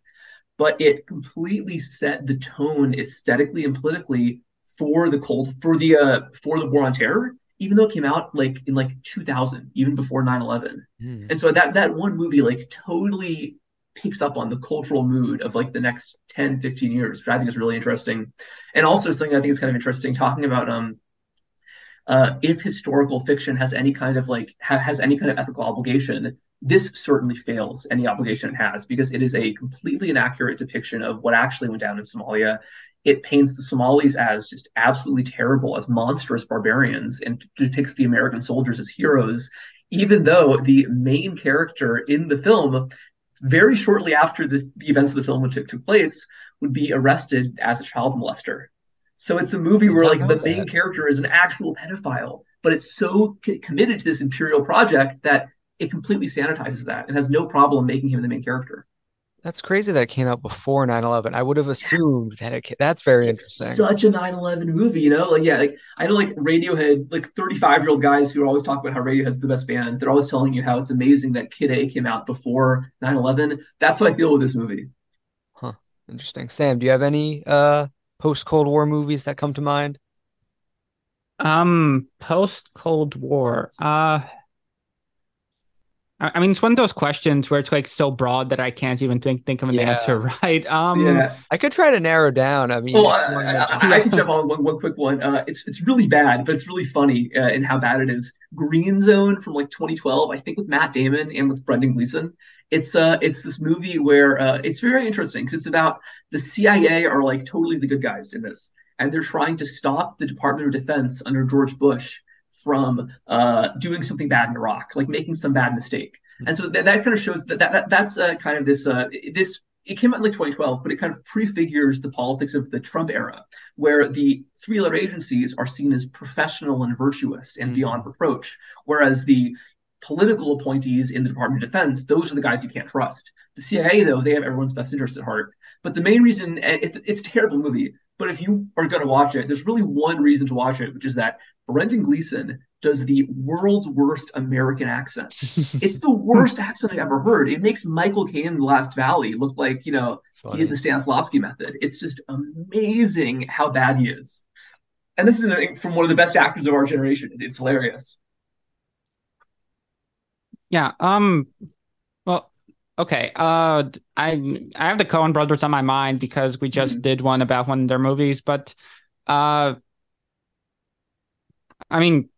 but it completely set the tone aesthetically and politically for the cold for the uh for the war on terror even though it came out like in like 2000 even before 9-11 mm. and so that that one movie like totally picks up on the cultural mood of like the next 10 15 years which i think is really interesting. And also something i think is kind of interesting talking about um uh, if historical fiction has any kind of like ha- has any kind of ethical obligation this certainly fails any obligation it has because it is a completely inaccurate depiction of what actually went down in Somalia it paints the Somalis as just absolutely terrible, as monstrous barbarians, and depicts the American soldiers as heroes, even though the main character in the film, very shortly after the, the events of the film took, took place, would be arrested as a child molester. So it's a movie where like the main character is an actual pedophile, but it's so c- committed to this imperial project that it completely sanitizes that and has no problem making him the main character. That's crazy that it came out before 9/11. I would have assumed that it that's very it's interesting. Such a 9/11 movie, you know? Like yeah, like I know like Radiohead, like 35-year-old guys who always talk about how Radiohead's the best band. They're always telling you how it's amazing that Kid A came out before 9/11. That's what I feel with this movie. Huh. Interesting. Sam, do you have any uh post Cold War movies that come to mind? Um, post Cold War. Uh I mean, it's one of those questions where it's like so broad that I can't even think think of an Yeah. answer, right? Um, Yeah. I could try to narrow down. I mean, Well, if you I, wanna I, mention- I, I can jump on one, one quick one. Uh, it's it's really bad, but it's really funny uh, in how bad it is. Green Zone from like 2012, I think, with Matt Damon and with Brendan Gleeson. It's uh, it's this movie where uh, it's very interesting because it's about the CIA are like totally the good guys in this, and they're trying to stop the Department of Defense under George Bush from uh, doing something bad in Iraq, like making some bad mistake. And so that, that kind of shows that, that, that that's uh, kind of this uh, this it came out in like 2012, but it kind of prefigures the politics of the Trump era, where the three letter agencies are seen as professional and virtuous and Mhm. beyond reproach, whereas the political appointees in the Department of Defense, those are the guys you can't trust. The CIA, though, they have everyone's best interest at heart. But the main reason, it's, it's a terrible movie, but if you are going to watch it, there's really one reason to watch it, which is that Brendan Gleeson does the world's worst American accent. It's the worst accent I've ever heard. It makes Michael Caine in The Last Valley look like, you know, he did the Stanislavski method. It's just amazing how bad he is. And this is from one of the best actors of our generation. It's hilarious. Yeah. Um. Well. Okay. Uh. I I have the Coen Brothers on my mind because we just Mhm. did one about one of their movies, but uh. I mean,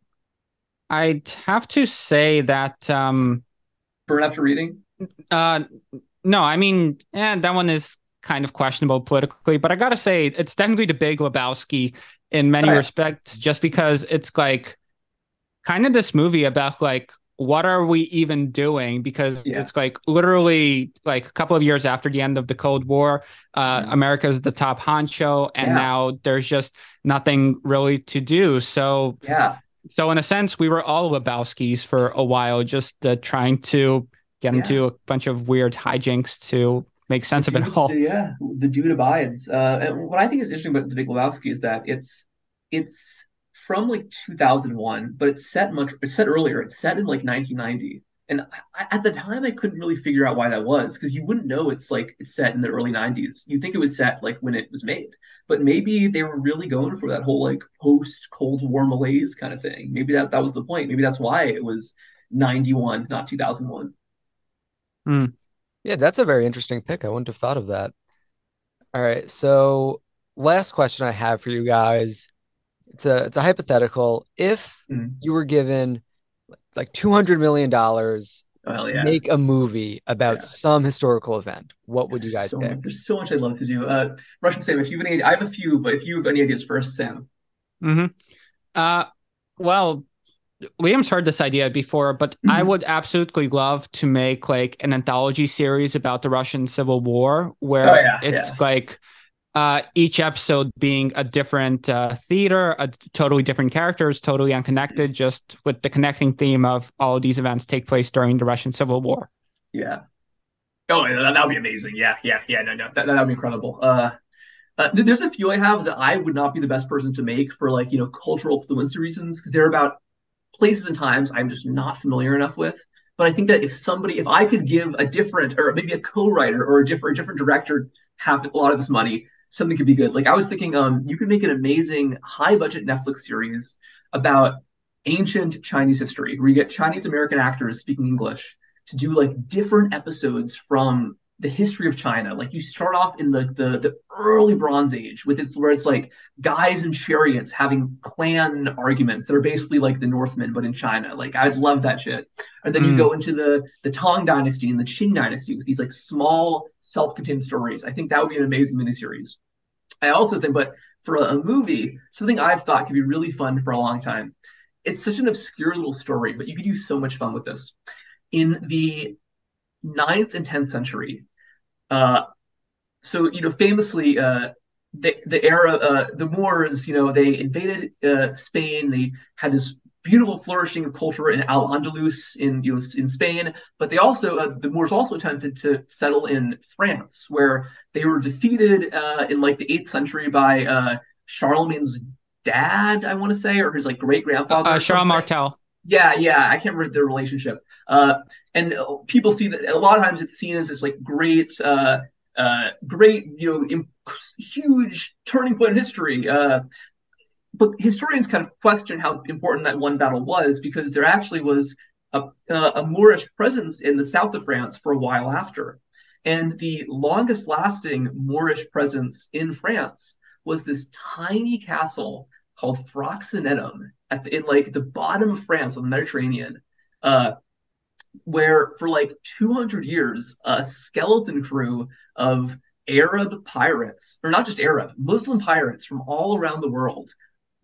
I'd have to say that um. Burn after reading. Uh. No, I mean, and that one is kind of questionable politically, but I gotta say it's definitely the Big Lebowski in many respects, just because it's like kind of this movie about like what are we even doing because Yeah. it's like literally like a couple of years after the end of the cold war uh Mhm. america's the top honcho and Yeah. now there's just nothing really to do so Yeah. so in a sense we were all lebowskis for a while just uh, trying to get Yeah. into a bunch of weird hijinks to make sense of it all the- yeah, the dude abides. Uh, and what I think is interesting about The Big Lebowski is that it's it's from like 2001, but it's set much it's set earlier. It's set in like 1990. And I, at the time, I couldn't really figure out why that was because you wouldn't know it's like it's set in the early 90s. You'd think it was set like when it was made, but maybe they were really going for that whole like post Cold War malaise kind of thing. Maybe that that was the point. Maybe that's why it was 91, not 2001. Hmm. Yeah, that's a very interesting pick. I wouldn't have thought of that. All right, so last question I have for you guys. It's a it's a hypothetical. If Mm. you were given like two hundred million dollars, hell yeah! make a movie about Yeah. some historical event, what would you guys so pick? much, there's so much I'd love to do. Uh, Russian Sam, if you have any, I have a few, but if you have any ideas first, Sam. hmm Uh, well, Liam's heard this idea before, but I Mhm. would absolutely love to make like an anthology series about the Russian Civil War, where Oh, yeah, it's yeah. like uh, each episode being a different uh, theater, a totally different characters, totally unconnected, just with the connecting theme of all of these events take place during the Russian Civil War. Yeah. Oh, that, would be amazing. Yeah, yeah, yeah. No, no, that would be incredible. Uh, uh, there's a few I have that I would not be the best person to make for like you know cultural fluency reasons because they're about places and times I'm just not familiar enough with. But I think that if somebody, if I could give a different, or maybe a co-writer or a different, a different director have a lot of this money, something could be good. Like I was thinking, um, you could make an amazing high-budget Netflix series about ancient Chinese history, where you get Chinese American actors speaking English to do like different episodes from the history of China. Like you start off in the the, the early Bronze Age with it's where it's like guys in chariots having clan arguments that are basically like the Northman but in China. Like I'd love that shit. And then you Mm. go into the the Tang Dynasty and the Qing Dynasty with these like small self-contained stories. I think that would be an amazing miniseries. I also think, but for a, a movie, something I've thought could be really fun for a long time. It's such an obscure little story, but you could do so much fun with this. In the ninth and tenth century, uh, so you know, famously, uh, the the era, uh, the Moors, you know, they invaded uh, Spain. They had this beautiful flourishing of culture in Al Andalus in you know in Spain, but they also uh, the Moors also attempted to settle in France, where they were defeated uh, in like the eighth century by uh, Charlemagne's dad, I want to say, or his like great grandfather. Uh, Charles. Martel. Yeah, yeah, I can't remember their relationship. Uh, and uh, people see that a lot of times it's seen as this like great, uh, uh, great, you know, im- huge turning point in history. Uh, but historians kind of question how important that one battle was because there actually was a, a Moorish presence in the south of France for a while after. And the longest lasting Moorish presence in France was this tiny castle called Fraxinetum at the, in like the bottom of France on the Mediterranean, uh, where for like 200 years a skeleton crew of Arab pirates, or not just Arab, Muslim pirates from all around the world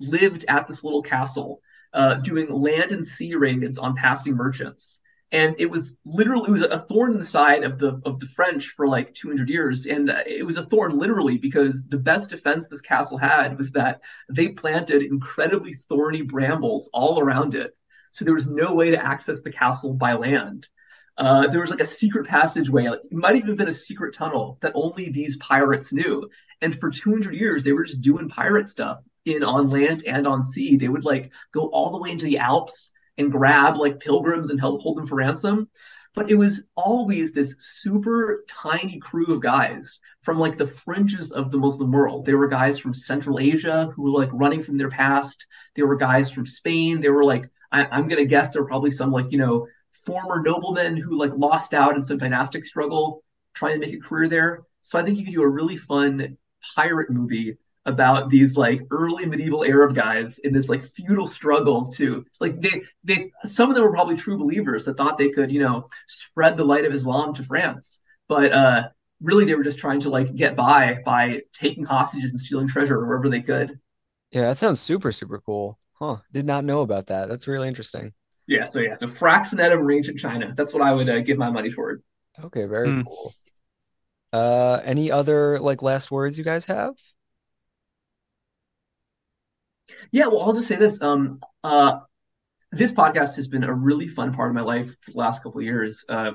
lived at this little castle uh, doing land and sea raids on passing merchants. And it was literally it was a thorn in the side of the of the French for like 200 years, and uh, it was a thorn literally because the best defense this castle had was that they planted incredibly thorny brambles all around it, so there was no way to access the castle by land. Uh, there was like a secret passageway. Like, it might even have been a secret tunnel that only these pirates knew. And for 200 years, they were just doing pirate stuff in on land and on sea. They would like go all the way into the Alps and grab like pilgrims and help hold them for ransom. But it was always this super tiny crew of guys from like the fringes of the Muslim world. There were guys from Central Asia who were like running from their past. There were guys from Spain. There were like, I, am gonna guess there are probably some like, you know, former noblemen who like lost out in some dynastic struggle trying to make a career there. So I think you could do a really fun pirate movie about these like early medieval Arab guys in this like feudal struggle to like they they some of them were probably true believers that thought they could you know spread the light of Islam to France, but uh, really they were just trying to like get by by taking hostages and stealing treasure wherever they could. Yeah, that sounds super super cool. Huh? Did not know about that. That's really interesting. Yeah. So yeah. So Fraxinetum in China. That's what I would uh, give my money toward. Okay. Very mm. cool. Uh, any other like last words you guys have? Yeah, well, I'll just say this. Um, uh, this podcast has been a really fun part of my life for the last couple of years. Uh,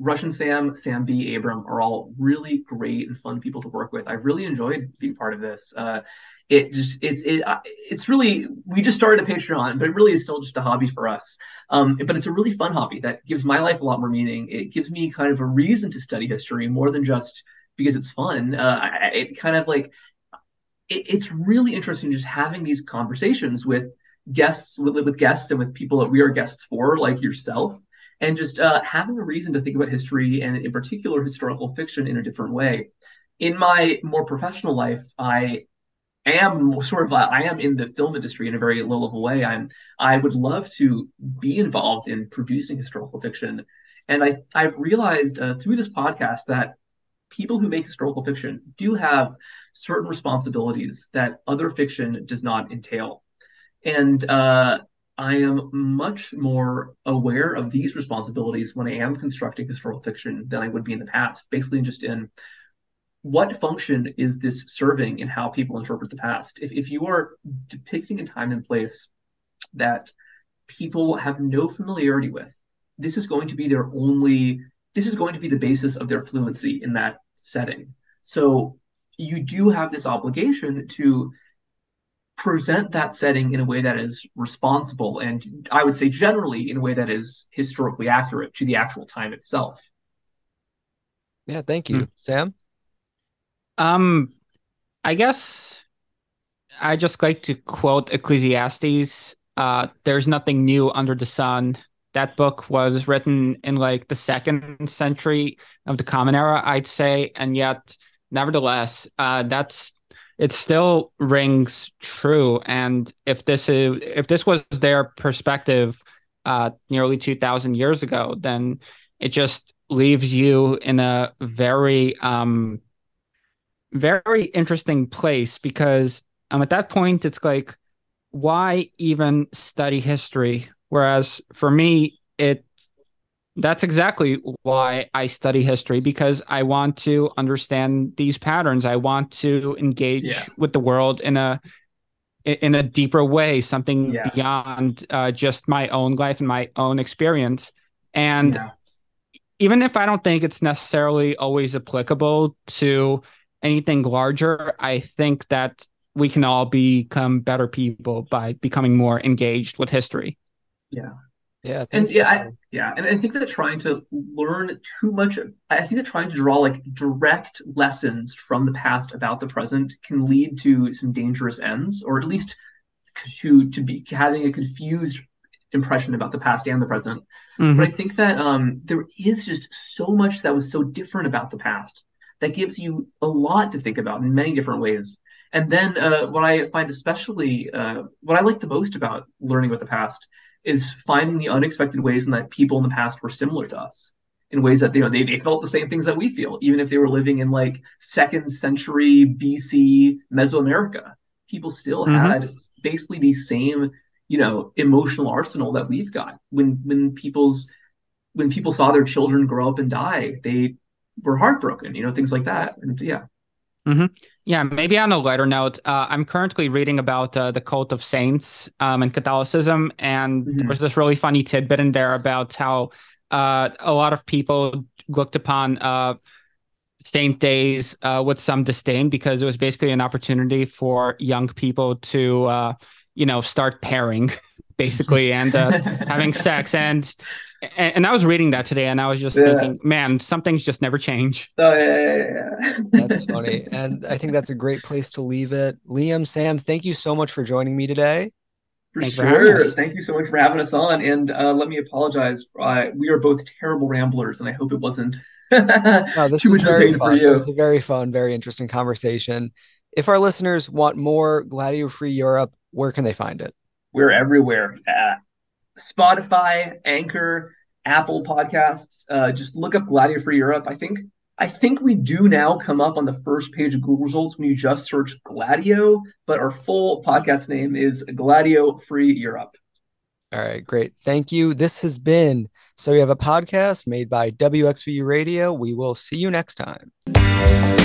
Russian Sam, Sam B, Abram are all really great and fun people to work with. I've really enjoyed being part of this. Uh, it just it's it, it's really we just started a Patreon, but it really is still just a hobby for us. Um, but it's a really fun hobby that gives my life a lot more meaning. It gives me kind of a reason to study history more than just because it's fun. Uh, it kind of like it, it's really interesting just having these conversations with guests with, with guests and with people that we are guests for like yourself and just uh, having a reason to think about history and in particular historical fiction in a different way in my more professional life i am sort of i am in the film industry in a very low level way i'm i would love to be involved in producing historical fiction and i i've realized uh, through this podcast that people who make historical fiction do have certain responsibilities that other fiction does not entail. And uh, I am much more aware of these responsibilities when I am constructing historical fiction than I would be in the past, basically just in what function is this serving in how people interpret the past? If, if you are depicting a time and place that people have no familiarity with, this is going to be their only, this is going to be the basis of their fluency in that setting. So you do have this obligation to present that setting in a way that is responsible and I would say generally in a way that is historically accurate to the actual time itself. Yeah, thank you. Mm. Sam? Um I guess I just like to quote Ecclesiastes, uh, there's nothing new under the sun. That book was written in like the second century of the common era, I'd say, and yet nevertheless, uh, that's it still rings true. And if this is if this was their perspective uh, nearly two thousand years ago, then it just leaves you in a very um, very interesting place because um, at that point it's like why even study history whereas for me it that's exactly why I study history because I want to understand these patterns. I want to engage yeah. with the world in a in a deeper way, something yeah. beyond uh, just my own life and my own experience. And yeah. even if I don't think it's necessarily always applicable to anything larger, I think that we can all become better people by becoming more engaged with history. Yeah. Yeah, and yeah, I, yeah, and I think that trying to learn too much, I think that trying to draw like direct lessons from the past about the present can lead to some dangerous ends, or at least to to be having a confused impression about the past and the present. Mm-hmm. But I think that um, there is just so much that was so different about the past that gives you a lot to think about in many different ways. And then uh, what I find especially uh, what I like the most about learning about the past is finding the unexpected ways in that people in the past were similar to us in ways that you know they, they felt the same things that we feel, even if they were living in like second century BC Mesoamerica. People still mm-hmm. had basically the same you know emotional arsenal that we've got when when people's when people saw their children grow up and die they were heartbroken you know things like that and yeah mm-hmm. yeah maybe on a lighter note uh, i'm currently reading about uh, the cult of saints um, and catholicism and mm-hmm. there's this really funny tidbit in there about how uh, a lot of people looked upon uh, saint days uh, with some disdain because it was basically an opportunity for young people to uh, you know start pairing basically and uh, having sex and, and, and I was reading that today and I was just yeah. thinking man some things just never change oh yeah, yeah, yeah. that's funny and I think that's a great place to leave it Liam Sam thank you so much for joining me today for Thanks sure. For Thank you so much for having us on. And uh, let me apologize. Uh, we are both terrible ramblers, and I hope it wasn't no, this too much very fun. for you. It was a very fun, very interesting conversation. If our listeners want more Gladio Free Europe, where can they find it? We're everywhere. Spotify, Anchor, Apple Podcasts. Uh, just look up Gladio Free Europe. I think I think we do now come up on the first page of Google results when you just search Gladio, but our full podcast name is Gladio Free Europe. All right, great. Thank you. This has been So You Have a Podcast made by WXVU Radio. We will see you next time.